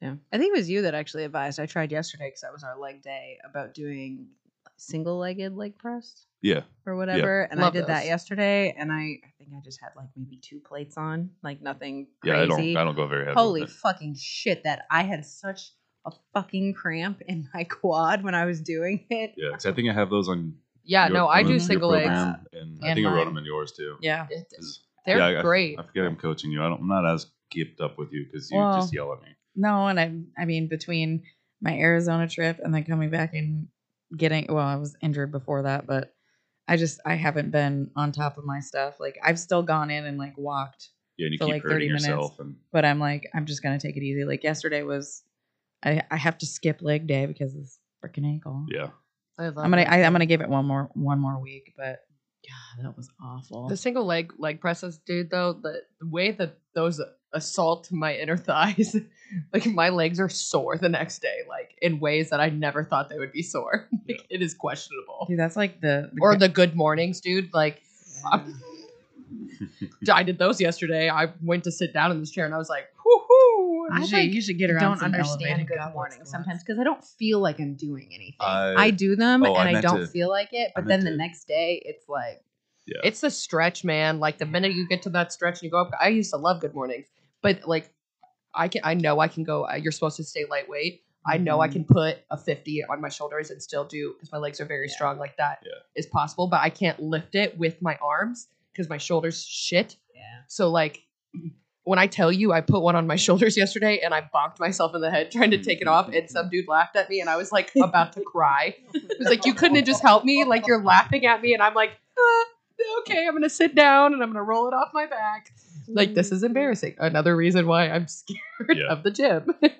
Yeah. I think it was you that actually advised. I tried yesterday because that was our leg day about doing single legged leg press Yeah, or whatever. And I Love did that yesterday and I, I think I just had like maybe two plates on, like nothing crazy. yeah. I don't. I don't go very heavy. Holy fucking shit that I had such a fucking cramp in my (laughs) quad when I was doing it. Yeah, 'cause I think I have those on. Yeah, your- no, I do single legs. program, And I And think I wrote mine. them in yours too. Yeah. It- 'Cause- They're yeah, I- I, great. I forget I'm coaching you. I don't, I'm not as kept up with you because you Well, just yell at me. No, and I I mean between my Arizona trip and then coming back and getting well, I was injured before that, but I just I haven't been on top of my stuff. Like I've still gone in and like walked, Yeah, and you for, keep like, 30 hurting minutes. yourself. And but I'm like I'm just gonna take it easy. Like yesterday was I I have to skip leg day because of this freaking ankle. yeah, I love I'm gonna. I, I'm gonna give it one more one more week, but God, that was awful. The single leg leg presses, dude. Though the, the way that those assault my inner (laughs) thighs, like my legs are sore the next day, like in ways that I never thought they would be sore. (laughs) like, It is questionable. Dude, that's like the, the Or gu- the good mornings, dude. Like I'm- (laughs) I did those yesterday. I went to sit down in this chair and I was like, whoo you, I, should, like, you should get around. don't some understand elevated good morning mornings sometimes because I don't feel like I'm doing anything. I- I do them oh, and I, meant don't to- feel like it, but meant then the next day it's like yeah. It's the stretch, man. Like the minute you get to that stretch and you go up, I used to love good mornings, but like I can, I know I can go. uh, You're supposed to stay lightweight. I know I Mhm. can put a 50 on my shoulders and still do because my legs are very Yeah. strong. Like that is Yeah. possible, but I can't lift it with my arms because my shoulders shit. yeah. So like when I tell you I put one on my (laughs) shoulders yesterday and I bonked myself in the head trying to take it off and some dude laughed at me and I was like about to cry. It was like you couldn't have just helped me. Like you're laughing at me and I'm like, uh, okay, I'm gonna sit down and I'm gonna roll it off my back. Like this is embarrassing. Another reason why I'm (laughs) scared Yeah. of the gym. (laughs)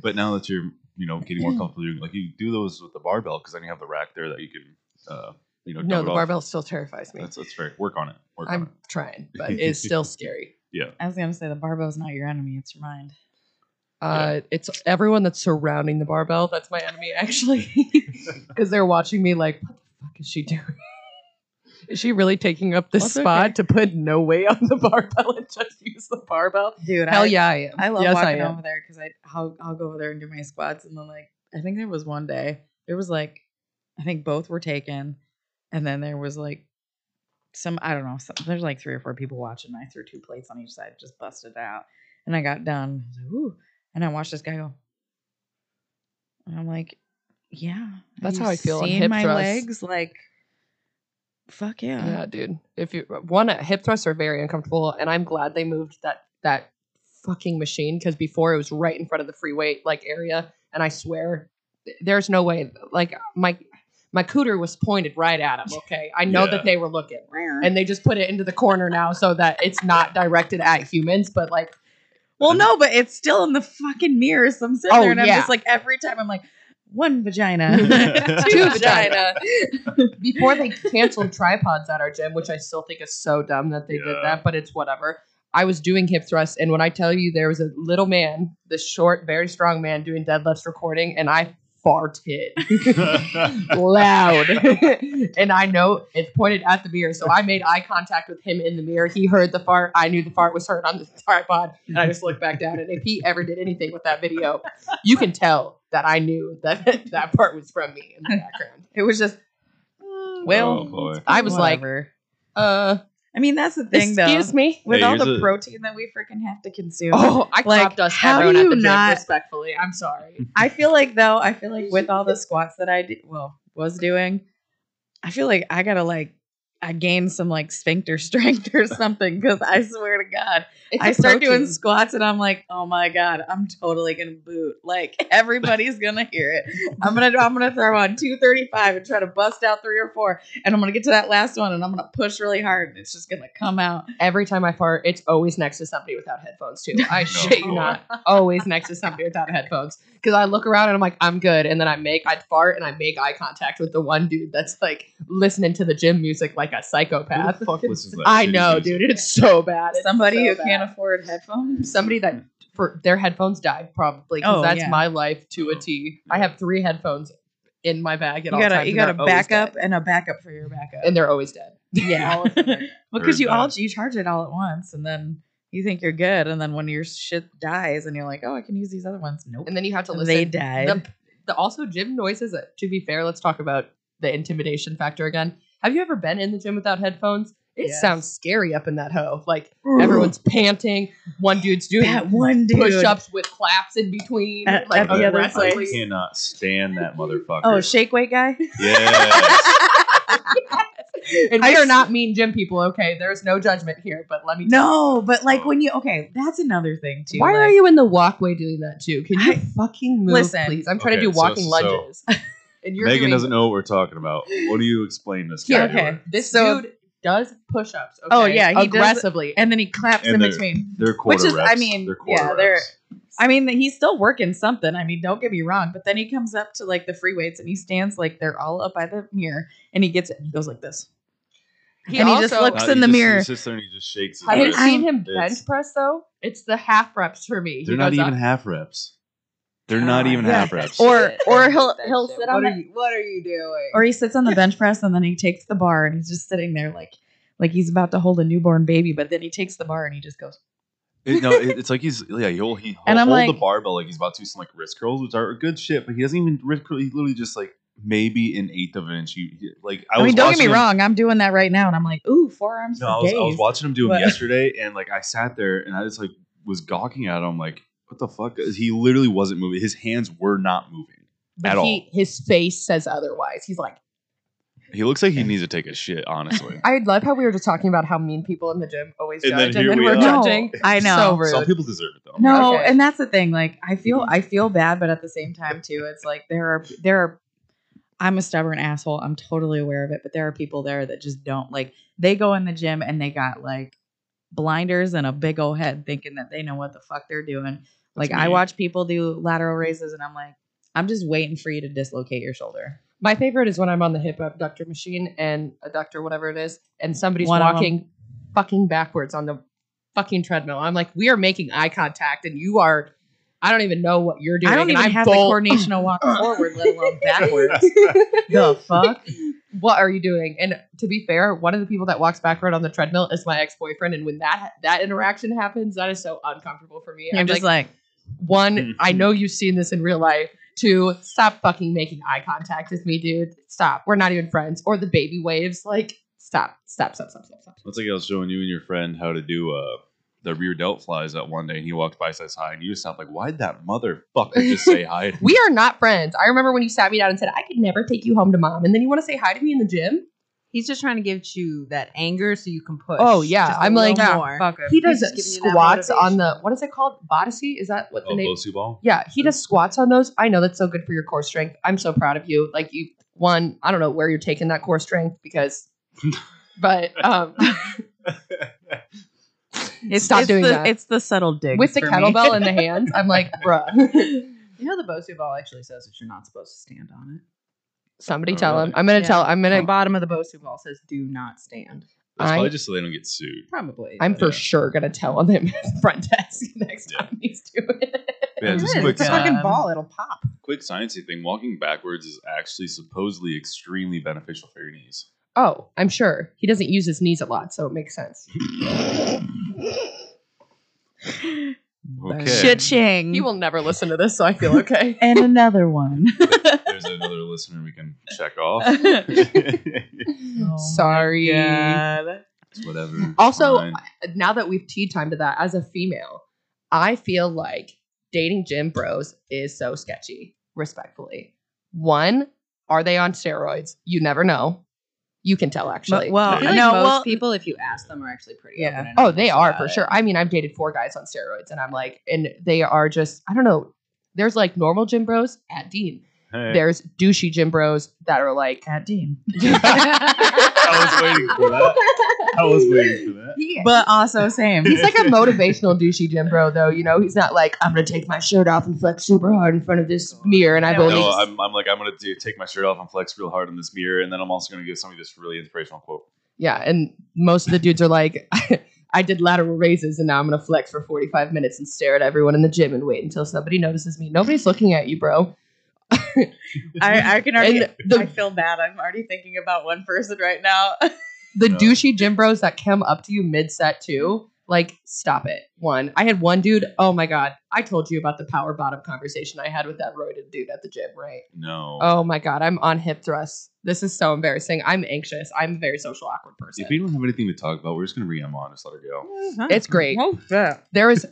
But now that you're, you know, getting more (clears throat) comfortable, doing like you do those with the barbell because then you have the rack there that you can, uh, you know, no, the it off. barbell still terrifies me. That's that's fair. Work on it. Work I'm it. trying, (laughs) but it's still scary. Yeah. I was gonna say the barbell's not your enemy; it's your mind. Uh, it's everyone that's surrounding the barbell that's my enemy, actually, (laughs) because they're watching me like, what the fuck is she doing? (laughs) Is she really taking up this Well, spot okay. to put no weight on the barbell and just use the barbell? Dude, Hell I, yeah, I am. I love yes, I walking am. over there because I I'll I'll go over there and do my squats and then like I think there was one day there was like I think both were taken and then there was like some I don't know some, there's like three or four people watching. I threw two plates on each side, just busted out, and I got done. I like, Ooh, and I watched this guy go, and I'm like, yeah, That's how I feel on hip my thrusts. legs like. Fuck yeah. Yeah, dude. If you one uh, hip thrusts are very uncomfortable, and I'm glad they moved that that fucking machine because before it was right in front of the free weight like area, and I swear there's no way like my my cooter was pointed right at him. Okay, I know Yeah. that they were looking, and they just put it into the corner now so that it's not directed at humans, but like Well, no, but it's still in the fucking mirror. So I'm sitting Oh, there and I'm just like, every time I'm like, one vagina, (laughs) Two (laughs) two vagina. vagina. (laughs) before they canceled tripods at our gym, which I still think is so dumb that they did that, but it's whatever. I was doing hip thrusts, and when I tell you there was a little man, this short, very strong man doing deadlifts recording, and I farted (laughs) loud. (laughs) and I know it's pointed at the mirror, so I made eye contact with him in the mirror. He heard the fart. I knew the fart was heard on the (laughs) tripod, and I just looked back down. And if he ever did anything with that video, you can tell that I knew that that part was from me in the background. It was just, well, Oh. I was like. Uh, I mean, that's the thing, though. excuse me. With Hey, all here's the a- protein that we freaking have to consume. Oh, I Like, crop dust how everyone do at you the gym. not- Respectfully, I'm sorry. (laughs) I feel like though, I feel like with all the squats that I did, well, was doing, I feel like I gotta like, I gained some like sphincter (laughs) strength or something because I swear to God, (laughs) It's I a start doing squats and I'm like, oh my god, I'm totally gonna boot. Like (laughs) everybody's gonna hear it. I'm gonna I'm gonna throw on 235 and try to bust out three or four, and I'm gonna get to that last one and I'm gonna push really hard and it's just gonna come out. Every time I fart, it's always next to somebody without headphones too. I shit you not. Always next to somebody without headphones. Because I look around and I'm like, I'm good, and then I make I fart and I make eye contact with the one dude that's like listening to the gym music like a Who psychopath. the fuck (laughs) listens to that I shitty know, music? dude. It's so bad. It's Somebody so who bad. can't afford headphones. somebody that for their headphones died probably because Oh, that's yeah. my life to a T. I have three headphones in my bag at You all got a times. you and got a they're always backup dead. and a backup for your backup. and they're always dead. (laughs) yeah, All of them are- (laughs) well, because Heard you all you charge it all at once and then you think you're good, and then when your shit dies and you're like, oh, I can use these other ones. Nope, and then you have to listen. they died. the, the also gym noises. uh, To be fair, let's talk about the intimidation factor again. Have you ever been in the gym without headphones? It Yes. sounds scary up in that hoe. Like everyone's panting. One dude's doing that one dude. push-ups with claps in between. At- like at the other place. I cannot stand that motherfucker. Oh, shake weight guy. yes. (laughs) (laughs) and we I are s- not mean gym people, okay? There's no judgment here, but let me tell No, but like when you okay, that's another thing too. Why like, are you in the walkway doing that too? Can you I- fucking move, Listen. please? I'm trying to do walking so- lunges. (laughs) and you're Megan doing- doesn't know what we're talking about. What do you explain this Yeah, guy? okay. doing? This So- dude does push-ups. Okay? Oh, yeah, he does- aggressively. and then he claps in they're- between. They're quarter Which is, reps. I mean, they're quarter yeah, they're- reps. I mean, he's still working something. I mean, don't get me wrong, but then he comes up to like the free weights and he stands like they're all up by the mirror and he gets it. He goes like this. He and he just looks Uh, in the just- mirror. He sits there and he just shakes his Have you seen him bench press though? It's the half reps for me. They're He not even up- half reps. They're not even Yeah. half reps. Or- or he'll- he'll sit shit. on what the- Are you, what are you doing? Or he sits on the bench press and then he takes the bar and he's just sitting there like like he's about to hold a newborn baby, but then he takes the bar and he just goes. It- no, it, it's like he's yeah he'll he (laughs) And I'm hold like- the barbell like he's about to do some like wrist curls, which are good shit, but he doesn't even wrist curl. He literally just like maybe an eighth of an inch. He, he- like I, I, mean, was don't get me watching him- wong, I'm doing that right now and I'm like, ooh, forearms No, I was, days. I was watching him do him (laughs) yesterday, and like I sat there and I just like was gawking at him like, what the fuck? Uh, he literally wasn't moving. His hands were not moving but at he, His face says otherwise. He's like, He looks like he needs to take a shit. Honestly, (laughs) I love how we were just talking about how mean people in the gym always And then judge, and then we we're are. judging. No, I know. So rude. some people deserve it though. No, Okay. and that's the thing. Like I feel mm-hmm. I feel bad, but at the same time too, it's like there are there are I'm a stubborn asshole. I'm totally aware of it, but there are people there that just don't like they go in the gym and they got like blinders and a big old head thinking that they know what the fuck they're doing. Like I watch people do lateral raises and I'm like, I'm just waiting for you to dislocate your shoulder. My favorite is when I'm on the hip abductor machine and adductor, whatever it is, and somebody's One of 'em. walking fucking backwards on the fucking treadmill. I'm like, we are making eye contact, and you are. I don't even know what you're doing. I don't and even I'm have the full- coordination to walk (laughs) forward, let alone (laughs) backwards. (laughs) the fuck? what are you doing? And to be fair, one of the people that walks backward on the treadmill is my ex boyfriend, and when that that interaction happens, that is so uncomfortable for me. You're I'm just like, one, I know you've seen this in real life. Two, stop fucking making eye contact with me, dude. Stop. We're not even friends. Or the baby waves. Like, stop, stop, stop, stop, stop, stop. It's like I was showing you and your friend how to do uh, the rear delt flies that one day, and he walked by says hi, and you just stopped like, why'd that motherfucker just say hi? to? (laughs) We are not friends. I remember when you sat me down and said, I could never take you home to mom. And then you want to say hi to me in the gym? He's just trying to give you that anger so you can push. Oh, yeah. just a I'm little like, more. fuck it. He does just giving you that squats on the, what is it called? Bodyssey? Is that what the Oh, name? Bosu ball. Yeah, he does squats on those. I know that's so good for your core strength. I'm so proud of you. Like you one, I don't know where you're taking that core strength because (laughs) but um (laughs) It's, Stop it's doing the, that. It's the subtle dig with the kettlebell in the (laughs) hands, I'm like, bruh. You know the Bosu ball actually says that you're not supposed to stand on it. Somebody Oh, tell really? him. I'm gonna Yeah. tell I'm The gonna bottom of the Bosu ball says do not stand. That's I- probably just so they don't get sued. Probably. I'm but- for Yeah. sure gonna tell on him front desk (laughs) next Yeah. time he's doing it. Yeah, just is. quick, It's a fucking ball. It'll pop. quick sciencey thing. Walking backwards is actually supposedly extremely beneficial for your knees. Oh, I'm sure. He doesn't use his knees a lot, so it makes sense. (laughs) Okay. Shit-ching. He will never listen to this, so I feel okay. (laughs) and another one. There's another listener we can check off. (laughs) Oh Sorry. God. It's whatever. Also, Fine. now that we've tea time to that, as a female, I feel like dating gym bros is so sketchy, respectfully. One, are they on steroids? You never know. You can tell, actually. well, I feel like no, most well, people, if you ask them, are actually pretty. Yeah. open oh, they are for it. sure. I mean, I've dated four guys on steroids, and I'm like, and they are just, I don't know. There's like normal gym bros at Dean. Hey. There's douchey gym bros that are like, At Dean. (laughs) I was waiting for that. I was waiting for that. he, But also same. (laughs) He's like a motivational douchey gym bro, though. You know, he's not like I'm gonna take my shirt off and flex super hard in front of this oh, mirror, and I've No, only. No, I'm, I'm like I'm gonna do, take my shirt off and flex real hard in this mirror, and then I'm also gonna give somebody this really inspirational quote. yeah, and most of the dudes are like, (laughs) I did lateral raises, and now I'm gonna flex for 45 minutes and stare at everyone in the gym and wait until somebody notices me. Nobody's looking at you, bro. I, I can already. The- I feel bad. I'm already thinking about one person right now. The No. douchey gym bros that come up to you mid set too. Like, stop it. One, I had one dude. Oh my god, I told you about the power bottom conversation I had with that roided dude at the gym, right? No. Oh my god, I'm on hip thrusts. This is so embarrassing. I'm anxious. I'm a very social awkward person. If we don't have anything to talk about, we're just gonna bring him on. Just let her go. Uh-huh. It's great. Oh, yeah. There is,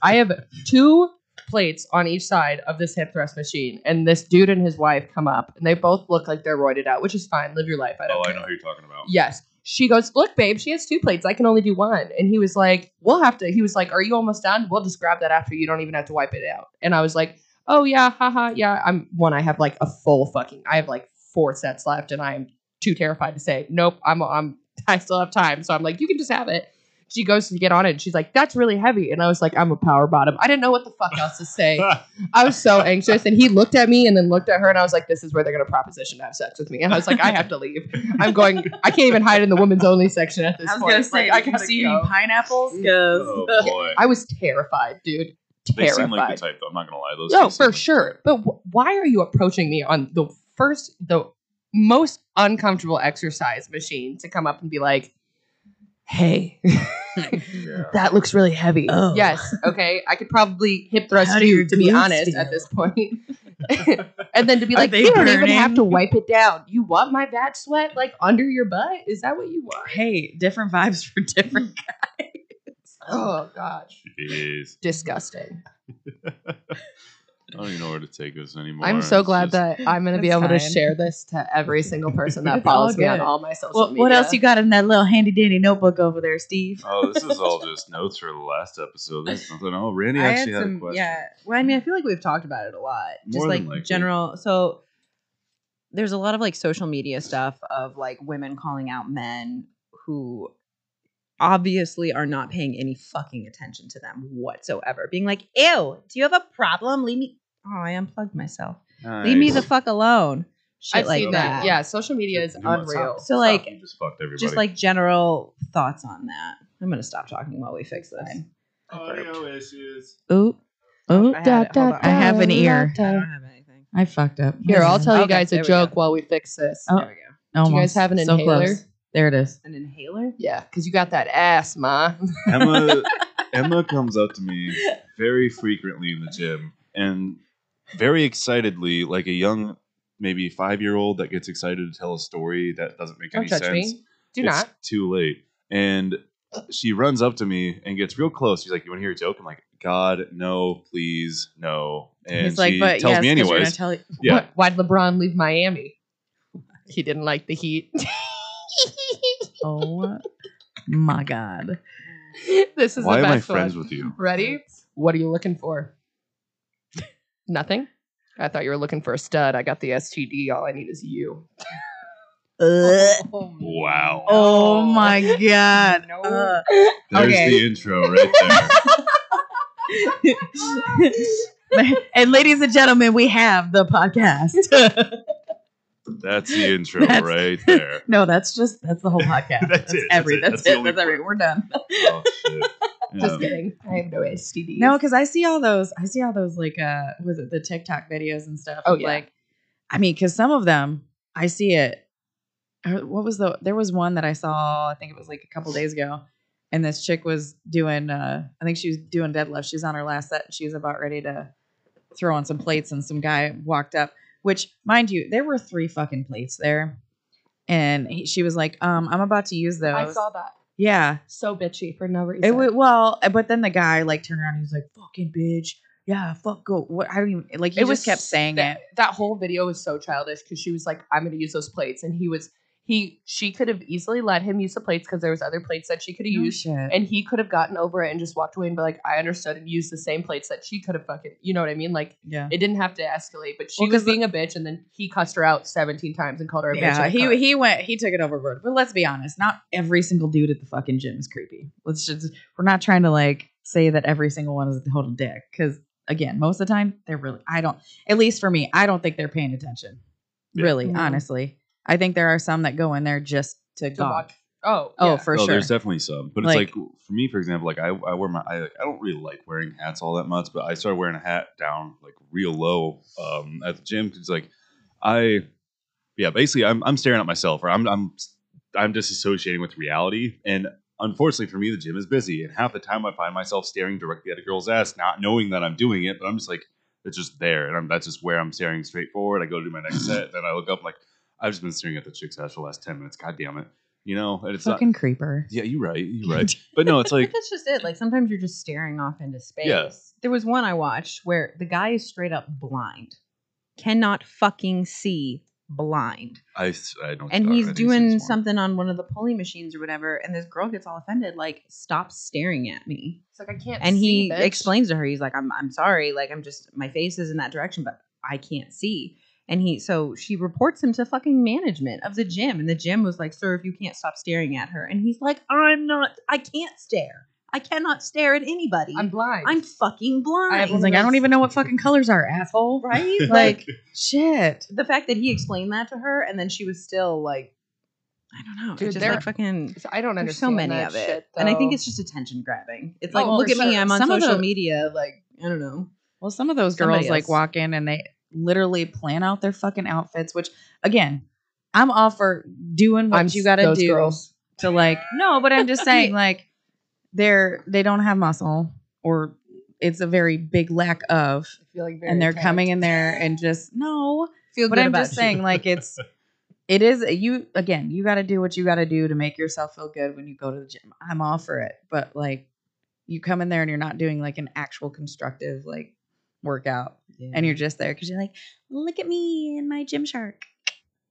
I have two plates on each side of this hip thrust machine, and this dude and his wife come up, and they both look like they're roided out, which is fine. Live your life. I don't Oh, I know who you're talking about. Yes. She goes, Look, babe, she has two plates. I can only do one. And he was like, We'll have to. He was like, Are you almost done? We'll just grab that after. You don't even have to wipe it out. And I was like, Oh, yeah, haha, yeah. I'm one, I have like a full fucking, I have like four sets left, and I'm too terrified to say, Nope, I'm, I'm, (laughs) I still have time. So I'm like, You can just have it. She goes to get on it, and she's like, That's really heavy. And I was like, I'm a power bottom. I didn't know what the fuck else to say. (laughs) I was so anxious, and he looked at me and then looked at her, and I was like, "This is where they're gonna proposition to have sex with me." And I was like, "I have to leave. I'm going. I can't even hide in the women's only section at this I was point. gonna say, Like, I can see go. any pineapples? (laughs) Because oh boy. I was terrified, dude. They Terrified. seem like the type, though. I'm not gonna lie. Those no, two seem for like sure. type. But wh- why are you approaching me on the first, the most uncomfortable exercise machine to come up and be like, "Hey, (laughs) Yeah. that looks really heavy." Oh. Yes. Okay. I could probably hip thrust How you, to be honest, feel? at this point. (laughs) and then to be Are like, they you don't even have to wipe it down. You want my back sweat like under your butt? Is that what you want? hey, different vibes for different (laughs) guys. Oh gosh, Jeez. disgusting. I don't even know where to take this anymore. I'm so It's glad just- that I'm going to be It's able to fine. share this to every single person that (laughs) It's all follows me on good. all my social What, media. what else you got in that little handy dandy notebook over there, Steve? Oh, this is all just (laughs) notes for the last episode. There's nothing. Oh, Randy (laughs) I actually had had, some, a question. yeah. Well, I mean, I feel like we've talked about it a lot. Just More than like likely. general. So there's a lot of like social media stuff of like women calling out men who obviously are not paying any fucking attention to them whatsoever. Being like, "Ew, do you have a problem? Leave me." Oh, I unplugged myself. Leave me the fuck alone. Shit I've like seen that. that. Yeah, social media is You must- unreal. So like, You just fucked everybody. just like general thoughts on that. I'm gonna stop talking while we fix this. audio issues. Ooh, ooh, I had it. Hold on. I have an ear. I don't have anything. I fucked up. Here, I'll tell you guys a joke go. while we fix this. Oh. There we go. Almost. Do you guys have an so inhaler? Close. There it is. An inhaler? Yeah, because you got that ass, ma. Emma (laughs) Emma comes up to me very frequently in the gym and very excitedly, like a young, maybe five year old that gets excited to tell a story that doesn't make Don't any touch sense. me. Do it's not. too late. And she runs up to me and gets real close. She's like, "You want to hear a joke?" I'm like, "God, no, please, no." And He's like, she but tells yes, me 'cause you're gonna tell you. Yeah, Why- Why'd LeBron leave Miami? He didn't like the heat. (laughs) Oh my god. this is why the am I best friends one. with you? Ready? What are you looking for? Nothing. I thought you were looking for a stud. I got the STD. All I need is you. (laughs) Wow, Oh my god. No. Uh, there's okay. the intro right there. (laughs) (laughs) and ladies and gentlemen, we have the podcast. That's the intro That's- right there. no, that's just that's the whole podcast. That's it, that's every it, that's, that's it. only That's every we're done. Oh shit. Just Yeah. kidding. I have no STD. No, because I see all those. I see all those like uh, was it the TikTok videos and stuff? Oh, yeah. Like, I mean, because some of them I see it. uh, What was the? There was one that I saw. I think it was like a couple days ago, and this chick was doing. uh I think she was doing deadlift. She was on her last set. And she was about ready to throw on some plates, and some guy walked up. Which, mind you, there were three fucking plates there, and he, she was like, "Um, I'm about to use those." I saw that. Yeah, So bitchy for no reason. it would well, uh, but then the guy like turned around. and He's like, "Fucking bitch, yeah, fuck go." What I don't even like. He it just was kept saying that, it. That whole video was so childish because she was like, "I'm going to use those plates," and he was he. She could have easily let him use the plates because there was other plates that she could have No used, shit. and he could have gotten over it and just walked away and be like, "I understood," and used the same plates that she could have fucking. You know what I mean? Like yeah, it didn't have to escalate, but she Well, was 'cause the- being a bitch, and then he cussed her out 17 times and called her a bitch. yeah. in. He he went. He took it overboard. But let's be honest. Not every single dude at the fucking gym is creepy. Let's just. We're not trying to like say that every single one is a total dick because again, most of the time they're really. I don't. At least for me, I don't think they're paying attention. Yeah. Really, No. honestly, I think there are some that go in there just to, to gawk. watch. Oh, Oh, yeah. for oh, sure. there's definitely some, but Like- it's like for me, for example, like I, I wear my I, I don't really like wearing hats all that much, but I started wearing a hat down like real low um, at the gym because like I, yeah, basically I'm I'm staring at myself or I'm I'm I'm disassociating with reality, and unfortunately for me, the gym is busy, and half the time I find myself staring directly at a girl's ass, not knowing that I'm doing it, but I'm just like it's just there, and I'm, that's just where I'm staring straight forward. I go to do my next set, then I look up like I've just been staring at the chick's ass for the last ten minutes. God damn it! You know, and it's Fucking not. creeper. Yeah, you're right. You're (laughs) right. But no, it's like that's just it. Like sometimes you're just staring off into space. Yeah. There was one I watched where the guy is straight up blind, cannot fucking see blind, I, I don't. and he's doing something on one of the pulling machines or whatever, and this girl gets all offended, like stop staring at me. It's like I can't. and see, he bitch. explains to her he's like i'm i'm sorry like i'm just my face is in that direction but i can't see and he so she reports him to fucking management of the gym. And the gym was like sir if you can't stop staring at her. And he's like i'm not i can't stare. I cannot stare at anybody. I'm blind. i'm fucking blind. I one like, I don't even know what fucking colors are, asshole. (laughs) right? (laughs) Like, shit. the fact that he explained that to her and then she was still like i don't know. Dude, it's just like fucking I don't there's so many that of it. shit, and i think it's just attention grabbing. It's Oh, like look for at me i'm on Some social the- media like i don't know. Well, some of those Somebody girls like else. walk in and they literally plan out their fucking outfits, which again, I'm all for doing what I'm you got to do girls. to like. No, but I'm just saying (laughs) like they're they don't have muscle or it's a very big lack of, like very and they're coming in there and just (laughs) no. feel But I'm just you. saying like it's. (laughs) It is you again. You got to do what you got to do to make yourself feel good when you go to the gym. I'm all for it, but like, you come in there and you're not doing like an actual constructive like workout and you're just there because you're like, look at me in my Gymshark.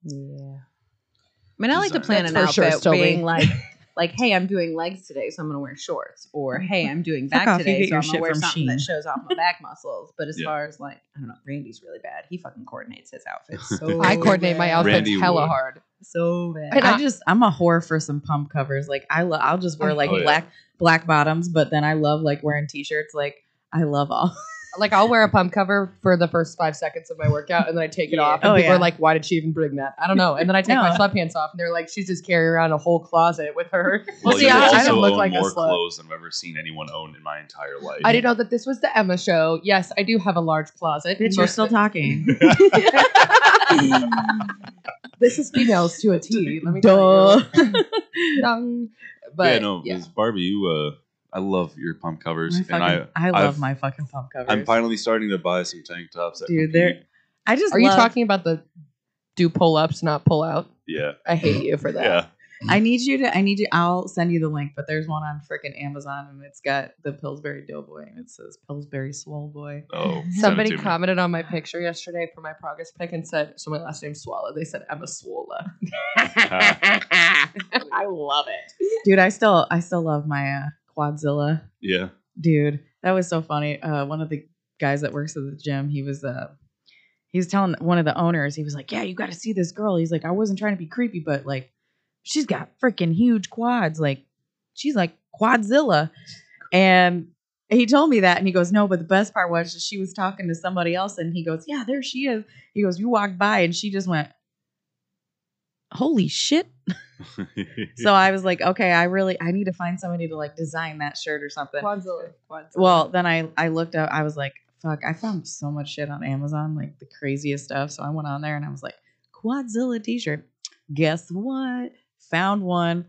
Yeah. I mean, I like to plan That's an for sure, outfit Toby. being like, (laughs) like, hey, I'm doing legs today, so I'm gonna wear shorts, or hey, I'm doing back off, today, so I'm gonna shit wear something Shein. that shows off my back (laughs) muscles. But as Yeah. far as like, I don't know, Randy's really bad. He fucking coordinates his outfits. (laughs) So I coordinate my outfits Randy hella would. hard. so bad. And I I- just I'm a whore for some pump covers. Like I lo- I'll just wear like Oh, yeah. black black bottoms, but then I love like wearing t-shirts. Like I love all. Like I'll wear a pump cover for the first five seconds of my workout, and then I take it Yeah. off, and Oh, people yeah. are like, "Why did she even bring that?" I don't know. And then I take my No. sweatpants off, and they're like, "She's just carrying around a whole closet with her." Well, Well, (laughs) see, you I- I also don't look own like a more slut. clothes than I've ever seen anyone own in my entire life. I didn't know that this was the Emma show. Yes, I do have a large closet. Bitch, you're still talking. (laughs) (laughs) this is females to a T. Let me Duh. tell you. But yeah, no, yeah. Barbie, you, uh, I love your pump covers, My and I, I, love I've- my fucking pump covers. I'm finally starting to buy some tank tops. That Dude, compete. they're- I just Are you talking about the do pull ups, not pull out? Yeah, I hate you for (laughs) that. yeah. I need you to. I need you. I'll send you the link, but there's one on freaking Amazon, and it's got the Pillsbury Doughboy, and it says Pillsbury Swole Boy. Oh, Somebody to me. commented on my picture yesterday for my progress pic and said, so my last name's Swalla. They said Emma Swola. (laughs) I love it. Dude, I still, I still love my uh, Quadzilla. Yeah, Dude, that was so funny. Uh, one of the guys that works at the gym, he was uh, he was telling one of the owners, he was like, "Yeah, you got to see this girl." He's like, "I wasn't trying to be creepy, but like, she's got freaking huge quads. Like, she's like Quadzilla." And he told me that, and he goes, "No, but the best part was she was talking to somebody else, and he goes, "Yeah, there she is." He goes, "You walked by, and she just went." Holy shit. (laughs) So I was like, okay, I really I need to find somebody to like design that shirt or something. Quadzilla. Well, then I I looked up. I was like, fuck. I found so much shit on Amazon, like the craziest stuff. So I went on there and I was like, Quadzilla T-shirt. Guess what? Found one,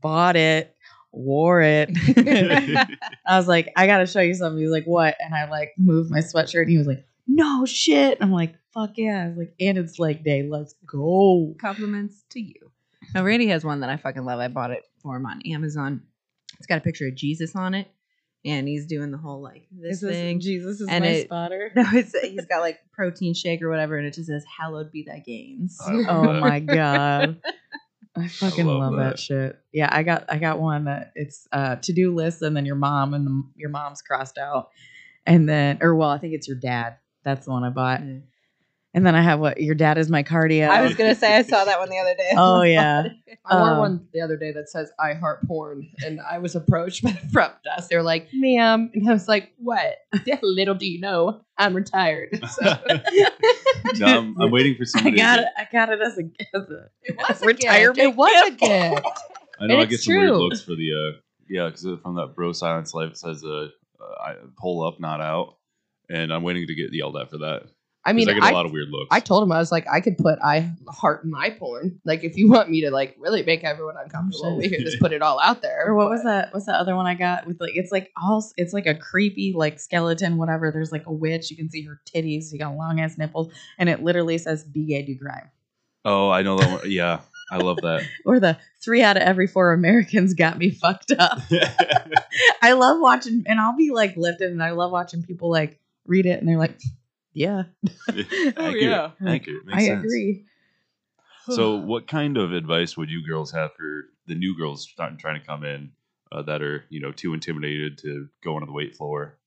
bought it, wore it. (laughs) I was like, I gotta show you something. He was like, what? And I like moved my sweatshirt. And he was like, no shit. I'm like, fuck yeah. I was like, and it's leg day. Let's go. Compliments to you. Now, Randy has one that I fucking love. I bought it for him on Amazon. It's got a picture of Jesus on it, and he's doing the whole like this, Is this thing. Jesus is And my it- spotter. (laughs) No, it's he's got like protein shake or whatever, and it just says "Hallowed be thy gains." Oh that. my god. (laughs) I fucking love love, that. that. shit. Yeah, I got I got one that it's uh to do list and then your mom and the, your mom's crossed out. And then or well, I think it's your dad. That's the one I bought. Mm. And then I have what your dad is my cardio. I was gonna say I saw that one the other day. Oh yeah. (laughs) I wore Uh, one the other day that says I heart porn, and I was approached by the front desk. They were like, "Ma'am," and I was like, "What?" (laughs) Little do you know, I'm retired. So, (laughs) No, I'm, I'm waiting for I somebody. got it. I got it as a, as a it was a Retirement gift. It was a gift. I know and I get it's some weird looks for the uh, yeah, because from that bro silence life it says uh, uh, I pull up, not out, and I'm waiting to get yelled at for that. I 'Cause mean, I get I, a lot of weird looks. I told him I was like, I could put I heart in my porn. Like, if you want me to like really make everyone uncomfortable, we could just put it all out there. or what was that? What's that other one I got with like it's like all it's like a creepy like skeleton whatever. There's like a witch. You can see her titties. You got long ass nipples, and it literally says "Be gay, do crime." oh, I know that one. Yeah, I love that. (laughs) or the three out of every four Americans got me fucked up. (laughs) (laughs) I love watching, and I'll be like lifted, and I love watching people like read it, and they're like, "Yeah, Accurate. yeah. (laughs) Accurate. Makes I sense. agree." So, what kind of advice would you girls have for the new girls starting trying to come in uh, that are you know too intimidated to go onto the weight floor?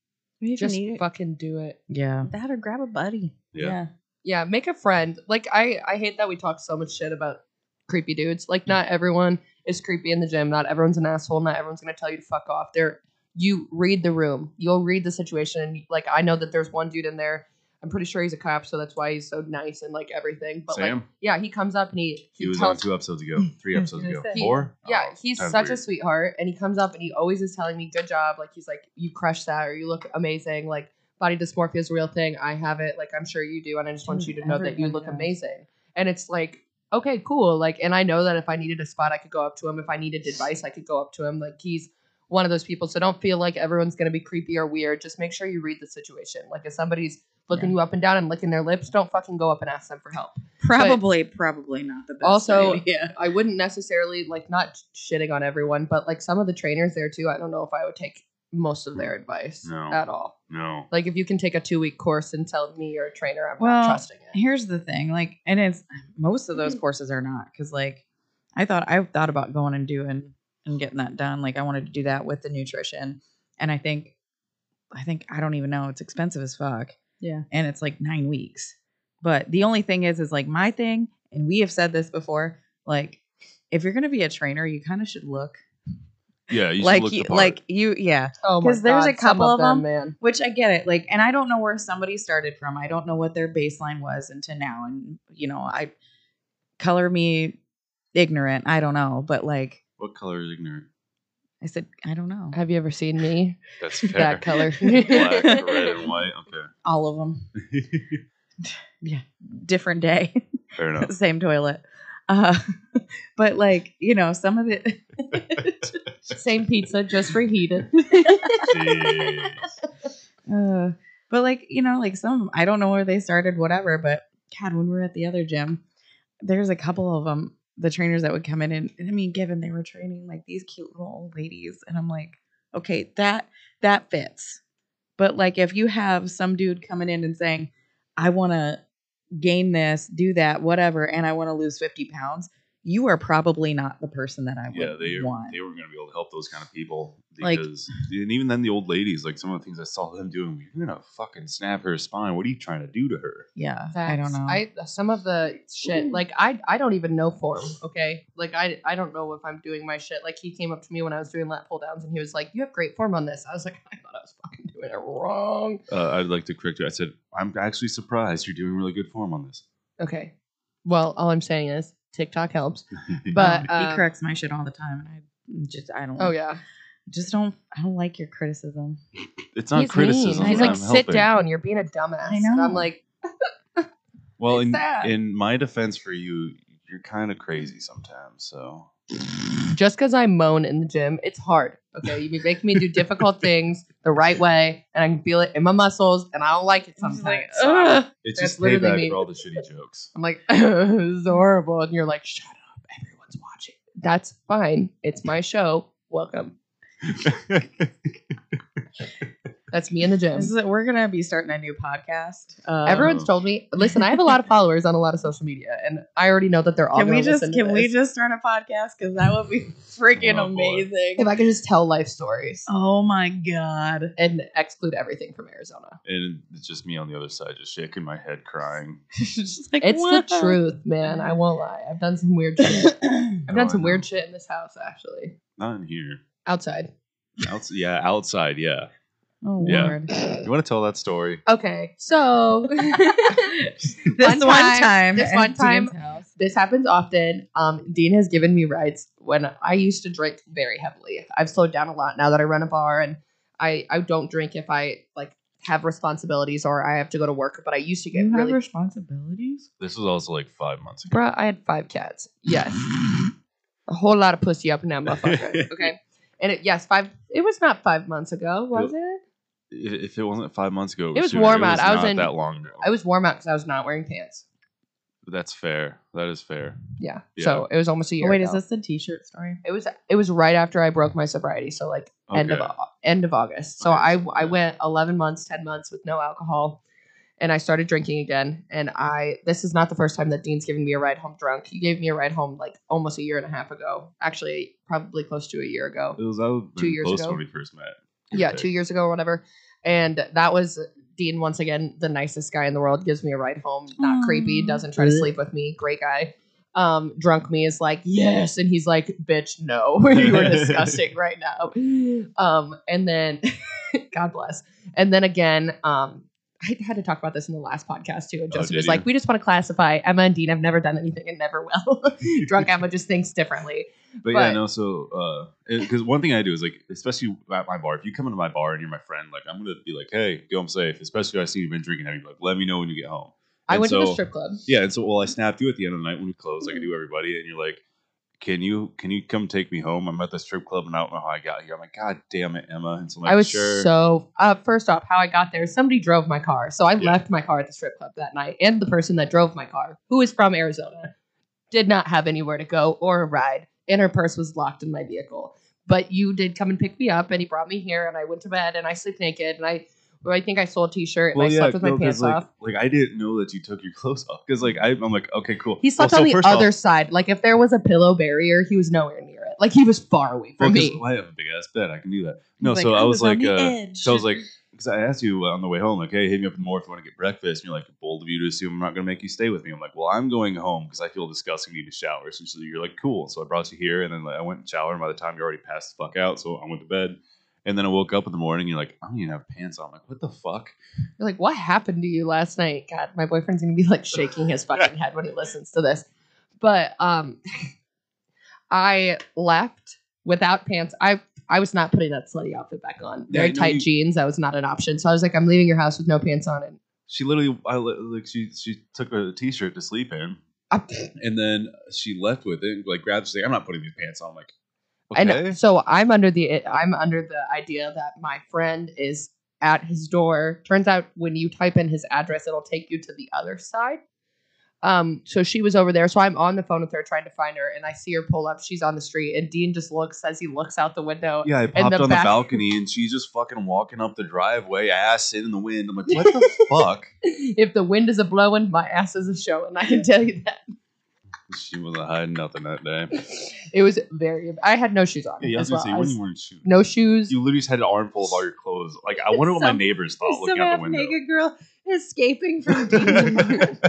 Maybe you Just need it, fucking do it. Yeah, that or grab a buddy. Yeah. Yeah, make a friend. Like I, I hate that we talk so much shit about creepy dudes. Like not everyone is creepy in the gym. Not everyone's an asshole. Not everyone's gonna tell you to fuck off. There, you read the room. You'll read the situation. And like I know that there's one dude in there. I'm pretty sure he's a cop, so that's why he's so nice and like everything. But like, yeah, he comes up and he he was tells on two episodes ago, (laughs) three episodes ago, say. four. yeah, Oh, he's time's such a sweetheart, and he comes up and he always is telling me, "Good job!" Like he's like, "You crushed that," or "You look amazing." Like body dysmorphia is a real thing. I have it. Like I'm sure you do, and I just want Dude, you to know that you look does. amazing. And it's like, okay, cool. Like, and I know that if I needed a spot, I could go up to him. If I needed advice, I could go up to him. Like he's one of those people. So don't feel like everyone's gonna be creepy or weird. Just make sure you read the situation. Like if somebody's looking you up and down and licking their lips, don't fucking go up and ask them for help. probably, probably not the best. Also, idea. (laughs) I wouldn't necessarily like not shitting on everyone, but like some of the trainers there too. I don't know if I would take most of their advice No. at all. No, Like if you can take a two week course and tell me you're a trainer, I'm Well, not trusting it. here's the thing like and it's most of Mm-hmm. those courses are not because like i thought i thought about going and doing and getting that done like i wanted to do that with the nutrition and i think i think i don't even know it's expensive as fuck Yeah. and it's like nine weeks but the only thing is is like my thing and we have said this before like if you're gonna be a trainer you kind of should look yeah, you like look you the part. like you yeah Oh my 'cause there's a God, some couple of them- man. which I get it. Like, and I don't know where somebody started from. I don't know what their baseline was into now. And, you know, I color me ignorant. I don't know. But like what color is ignorant? I said, I don't know. Have you ever seen me? That's (laughs) fair. That color. (laughs) Black, red, and (laughs) white. All of them. Yeah. Different day. fair enough. Same toilet. Uh, but like, you know, some of the Same pizza, just reheated. Jeez. Uh, but like you know, like some I don't know where they started, whatever. But God, when we were at the other gym, there's a couple of them, the trainers that would come in, and I mean, given they were training like these cute little old ladies, and I'm like, okay, that that fits. But like, if you have some dude coming in and saying, I want to gain this, do that, whatever, and I want to lose 50 pounds, you are probably not the person that I would want. yeah, they want. they were going to be able to help those kind of people Like- because and even then the old ladies, like some of the things I saw them doing, you're gonna fucking snap her spine. What are you trying to do to her? yeah, I don't know. I some of the shit like I I don't even know form. Okay, like I I don't know if I'm doing my shit. Like he came up to me when I was doing lat pull downs and he was like, "You have great form on this." I was like, (laughs) I thought I was fucking doing it wrong. Uh, I'd like to correct you. I said I'm actually surprised you're doing really good form on this. Okay, well all I'm saying is TikTok helps. (laughs) But he um, corrects my shit all the time, and I just I don't. Oh yeah, just don't. I don't like your criticism. it's not He's criticism. mean. He's I'm like, sit helping." down. You're being a dumbass. I And know. I'm like, (laughs) Well, in, in my defense for you, you're kind of crazy sometimes. So just because I moan in the gym, it's hard. Okay, you be making me do difficult things the right way, and I can feel it in my muscles, and I don't like it sometimes. like, So ugh. it's That's just payback me. for all the shitty jokes. I'm like, (laughs) this is horrible. And you're like, shut up. Everyone's watching. That's fine. It's my show. Welcome. (laughs) That's me in the gym. This is, we're gonna be starting a new podcast. Uh, Everyone's told me, listen, I have a lot of followers on a lot of social media, and I already know that they're all Can we just listen can we just start a podcast? Because that would be freaking Oh, boy. amazing. If I could just tell life stories Oh my god! and exclude everything from Arizona. and it's just me on the other side, just shaking my head, crying. (laughs) Like, It's what? the truth, man. I won't lie. I've done some weird (coughs) shit. I've Oh, done some weird shit in this house, actually. Not in here. Outside. Outs- yeah, outside. Yeah. Oh Yeah. lord! You want to tell that story? Okay, so (laughs) this One one time- time, this one time- house. this happens often. Um, Dean has given me rides when I used to drink very heavily. I've slowed down a lot now that I run a bar, and I I don't drink if I like have responsibilities or I have to go to work. But I used to get You have really. responsibilities. This was also like five months ago. Bruh, I had five cats. Yes, a whole lot of pussy up in that motherfucker. (laughs) Okay, and it, yes, five. It was not five months ago, was it? If if it wasn't five months ago, It was sooner. warm out. I was not in- that long ago. I was warm out because I was not wearing pants. That's fair. That is fair. Yeah. Yeah. So it was almost a year. Oh, wait, ago. is this the T-shirt story? It was it was right after I broke my sobriety, so like end of end of August. So Okay, I I went 11 months, 10 months with no alcohol, and I started drinking again. And I this is not the first time that Dean's given me a ride home drunk. He gave me a ride home like almost a year and a half ago. Actually, probably close to a year ago. It was Two years close ago? when we first met. Yeah, take. two years ago or whatever. And that was Dean once again, the nicest guy in the world, gives me a ride home, not creepy, doesn't try to sleep with me, great guy. Um, drunk me is like, yes, and he's like, bitch, no, you are disgusting right now. Um, and then (laughs) God bless. And then again, um, I had to talk about this in the last podcast too. And Oh, was you? like, we just want to classify Emma and Dean I've never done anything and never will. (laughs) Drunk Emma just thinks differently. But, yeah, no. So, because one thing I do is like, especially at my bar, if you come into my bar and you're my friend, like I'm gonna be like, hey, go home safe. Especially if I see you've been drinking heavy, like let me know when you get home. I And went to the strip club. Yeah, and so well, I snapped you at the end of the night when we closed, like I do everybody, and you're like, "Can you can you come take me home? I'm at the strip club and I don't know how I got here." I'm like, "God damn it, Emma!" And so I'm like, I was sure. so uh, first off, how I got there. Somebody drove my car, so I Yeah. left my car at the strip club that night. And the person that drove my car, who is from Arizona, did not have anywhere to go or a ride, and her purse was locked in my vehicle. But you did come and pick me up, and he brought me here, and I went to bed, and I sleep naked, and I, well, I think I sold a t-shirt, and well, I yeah, slept with my pants like, off. like I didn't know that you took your (laughs) clothes off because like I, I'm like, okay, cool. He slept Well, so on the first off- other side. Like if there was a pillow barrier, he was nowhere near it. Like he was far away Well, from 'cause me. I have a big ass bed. I can do that. No, He's so I "I was, was like, uh, so I was like, because I asked you on the way home, like, hey, hit me up in the if you want to get breakfast. And you're like, bold of you to assume I'm not going to make you stay with me. I'm like, well, I'm going home because I feel disgusting, need to shower. So so you're like, cool. So I brought you here, and then like, I went and showered. And by the time you already passed the fuck out, so I went to bed. And then I woke up in the morning. You're like, I don't even have pants on. I'm like, what the fuck? You're like, what happened to you last night? God, my boyfriend's gonna be like shaking his fucking head when he listens to this. But um (laughs) I left without pants. I I was not putting that slutty outfit back on. Yeah, Very no, tight you- jeans. That was not an option. So I was like, I'm leaving your house with no pants on. And She literally, I li- like, she she took a t-shirt to sleep in, I, and then she left with it. Like, grabbed. She's like, I'm not putting these pants on. I'm like, okay. So I'm under the I'm under the idea that my friend is at his door. Turns out when you type in his address, it'll take you to the other side. Um, so she was over there. So I'm on the phone with her trying to find her, and I see her pull up. She's on the street, and Dean just looks as he looks out the window. Yeah, I popped the on back- the balcony and she's just fucking walking up the driveway, ass in the wind. I'm like, what (laughs) the fuck? If the wind is a blowing, my ass is a showing. I can tell you that. She wasn't hiding nothing that day. It was very. I had no shoes on. Yeah, I was as gonna well. say I when was- you weren't shooting. no shoes. You literally just had an armful of all your clothes. Like, I wonder what my Some- neighbors thought Some looking out half the window. naked girl escaping from (laughs) demons.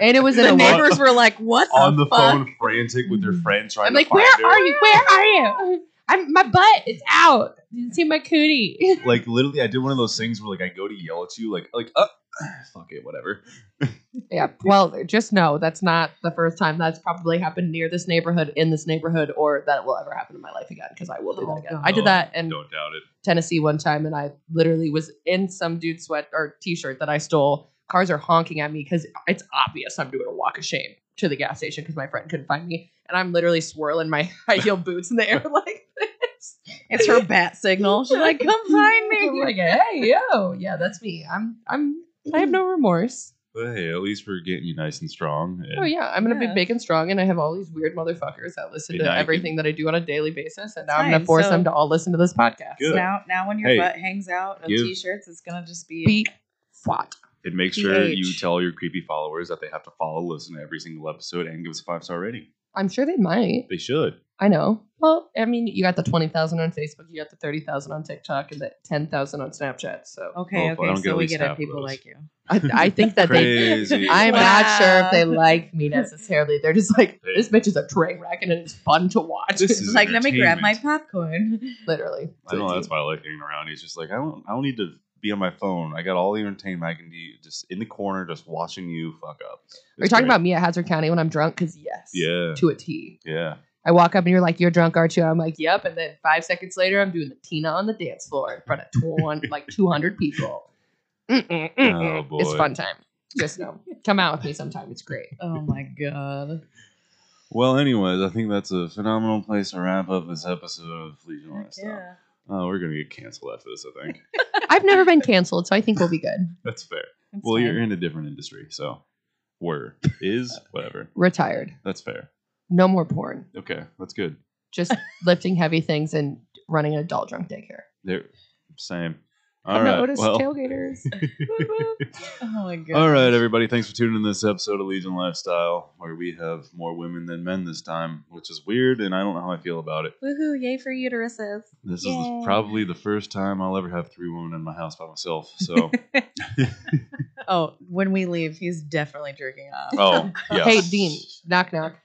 and it was in the a neighbors were like, "What the, on the fuck? phone, frantic with their friends trying I'm to like, find where her. are you? Where are you? I'm my butt. It's out. You didn't see my cootie. Like, literally, I did one of those things where, like, I go to yell at you, like, like, uh, (sighs) fuck it, whatever. yeah. Well, just know that's not the first time that's probably happened near this neighborhood, in this neighborhood, or that it will ever happen in my life again. Because I will do that Oh, again. God. I did that in Don't doubt it. Tennessee one time, and I literally was in some dude's sweat or t-shirt that I stole. Cars are honking at me because it's obvious I'm doing a walk of shame to the gas station because my friend couldn't find me, and I'm literally swirling my (laughs) high heel boots in the air (laughs) like this. It's her bat signal. She's like, "Come find me!" (laughs) I'm me." like, hey, yo, yeah, that's me. I'm, I'm, I have no remorse. But hey, at least we're getting you nice and strong. And Oh yeah, I'm gonna Yeah. be big and strong, and I have all these weird motherfuckers that listen Hey, to now you everything that I do on a daily basis, and now It's I'm gonna force so- them to all listen to this podcast. Good. Now, now when your Hey, butt hangs out of give- t-shirts, it's gonna just be Beat, fought. And make sure you tell your creepy followers that they have to follow, listen to every single episode, and give us a five star rating. I'm sure they might. They should. I know. Well, I mean, you got the twenty thousand on Facebook, you got the thirty thousand on TikTok, and the ten thousand on Snapchat. So okay. Well, if I okay, so we get half at people like you. I, I think that they. (laughs) I'm not sure if they like me necessarily. They're just like, this bitch is a train wreck, and it's fun to watch. This It's is (laughs) like, let me grab my popcorn. (laughs) literally. I don't know that's why I like hanging around. He's just like I don't. I don't need to be on my phone. I got all the entertainment I can do. Just in the corner, just watching you fuck up. Are you talking about me at Hazard County when I'm drunk? Because yes, Yeah. to a T. Yeah. I walk up and you're like, "You're drunk, aren't you?" I'm like, "Yep." And then five seconds later, I'm doing the Tina on the dance floor in front of tw- (laughs) like 200 people. Mm-mm, mm-mm. Oh, boy. It's fun time. Just know, come out with me sometime. It's great. Oh my god. Well, anyways, I think that's a phenomenal place to wrap up this episode of Legion Heck Lifestyle. yeah. Oh, we're gonna get canceled after this. I think (laughs) I've never been canceled, so I think we'll be good. (laughs) that's fair. It's well, fine. you're in a different industry, so Were. Is. Whatever. Retired. That's fair. No more porn. Okay. That's good. Just (laughs) lifting heavy things and running an adult drunk daycare. There. Same. I've (laughs) (laughs) oh All right. noticed Well. tailgaters. Oh my god. All right, everybody. Thanks for tuning in this episode of Legion Lifestyle, where we have more women than men this time, which is weird, and I don't know how I feel about it. Woohoo! Yay for uteruses. This Yay. is probably the first time I'll ever have three women in my house by myself. So, Oh, when we leave, he's definitely jerking off. oh yeah. Hey, Dean. Knock knock.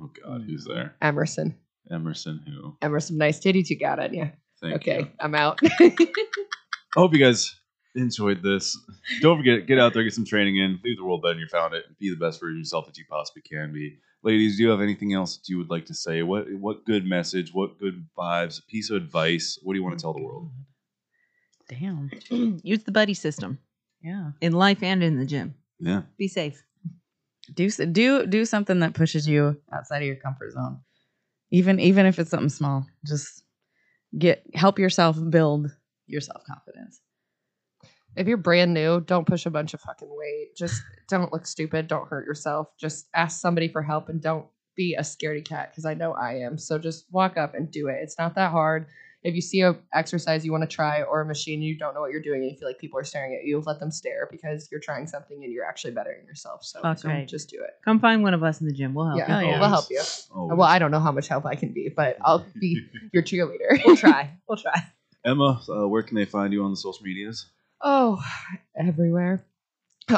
Oh God, hmm. who's there? Emerson. Emerson. Who? Emerson, nice titties you got on you. Thank Okay, you. I'm out. I hope you guys enjoyed this. Don't forget, get out there, get some training in, leave the world better than you found it, and be the best version of yourself that you possibly can be. Ladies, do you have anything else that you would like to say? What what good message? What good vibes? A piece of advice? What do you want to oh, tell the world? Damn. (clears throat) Use the buddy system Yeah. in life and in the gym. Yeah. Be safe. Do do do something that pushes you outside of your comfort zone. Even even if it's something small, just get help yourself build your self confidence. if you're brand new, don't push a bunch of fucking weight. Just don't look stupid. Don't hurt yourself. Just ask somebody for help and don't be a scaredy cat because I know I am. So just walk up and do it. It's not that hard. If you see a exercise you want to try or a machine you don't know what you're doing and you feel like people are staring at you, let them stare because you're trying something and you're actually bettering yourself. So Fuck so right. just do it. Come find one of us in the gym. We'll help Yeah, you. Oh, yeah. we'll help you. Always. Well, I don't know how much help I can be, but I'll (laughs) be your cheerleader. (laughs) We'll try. We'll try. Emma, uh, where can they find you on the social medias? Oh, everywhere.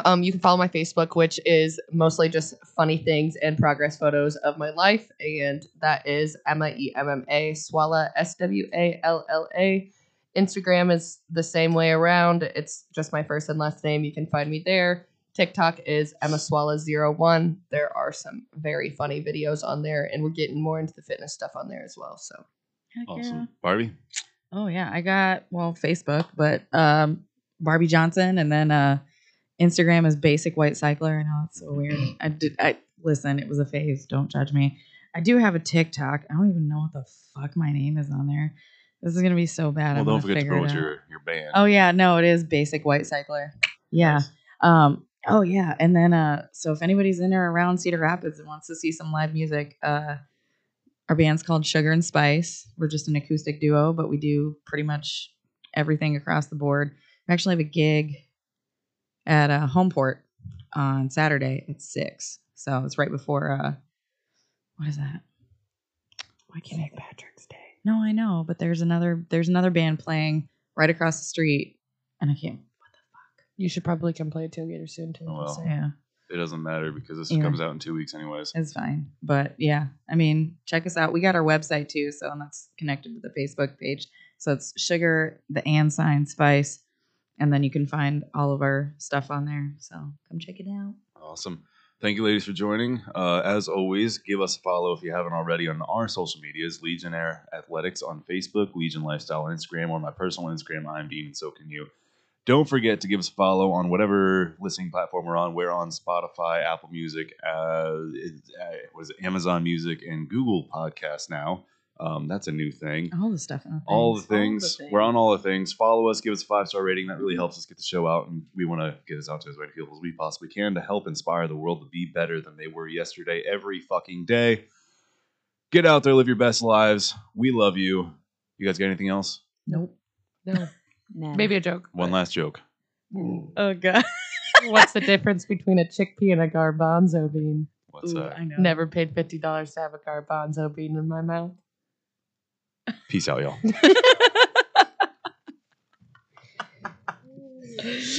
Um, you can follow my Facebook, which is mostly just funny things and progress photos of my life, and that is Emma E M M A Swalla S W A L L A. Instagram is the same way around. It's just my first and last name. You can find me there. TikTok is Emma Swalla01. There are some very funny videos on there, and we're getting more into the fitness stuff on there as well. So Heck Awesome. Barbie? Oh yeah, I got well Facebook, but um Barbie Johnson, and then uh Instagram is Basic White Cycler. I know it's so weird. I did. I listen. It was a phase. Don't judge me. I do have a TikTok. I don't even know what the fuck my name is on there. This is gonna be so bad. Well, I'm don't forget to promote your, your band. Oh yeah, no, it is Basic White Cycler. Yeah. Um. Oh yeah, and then uh, so if anybody's in or around Cedar Rapids and wants to see some live music, uh, our band's called Sugar and Spice. We're just an acoustic duo, but we do pretty much everything across the board. We actually have a gig at uh, Homeport on Saturday at six, so it's right before uh, what is that? Why can't I? Patrick's Day. No, I know, but there's another there's another band playing right across the street, and I can't. What the fuck? You should probably come play a tailgater soon too. Oh, well. so. Yeah. It doesn't matter because this Yeah. comes out in two weeks, anyways. It's fine. But yeah, I mean, check us out. We got our website too, so and that's connected with the Facebook page. So it's sugar, the and sign spice, and then you can find all of our stuff on there. So come check it out. Awesome. Thank you, ladies, for joining. Uh, as always, give us a follow if you haven't already on our social medias Legionnaire Athletics on Facebook, Legion Lifestyle on Instagram, or my personal Instagram, I'm Dean, and so can you. Don't forget to give us a follow on whatever listening platform we're on. We're on Spotify, Apple Music, uh, it- uh, what is it, Amazon Music, and Google Podcasts now. Um, that's a new thing. All the stuff. And all the, things. things. We're on all the things. Follow us, give us a five star rating. That really helps us get the show out, and we want to get this out to as many people as we possibly can to help inspire the world to be better than they were yesterday every fucking day. Get out there, live your best lives. We love you. You guys got anything else? Nope. No, (laughs) Nah. maybe a joke. One last joke. Oh god. (laughs) What's the difference between a chickpea and a garbanzo bean? What's Ooh, that? I know. Never paid fifty dollars to have a garbanzo bean in my mouth. Peace out, y'all. (laughs)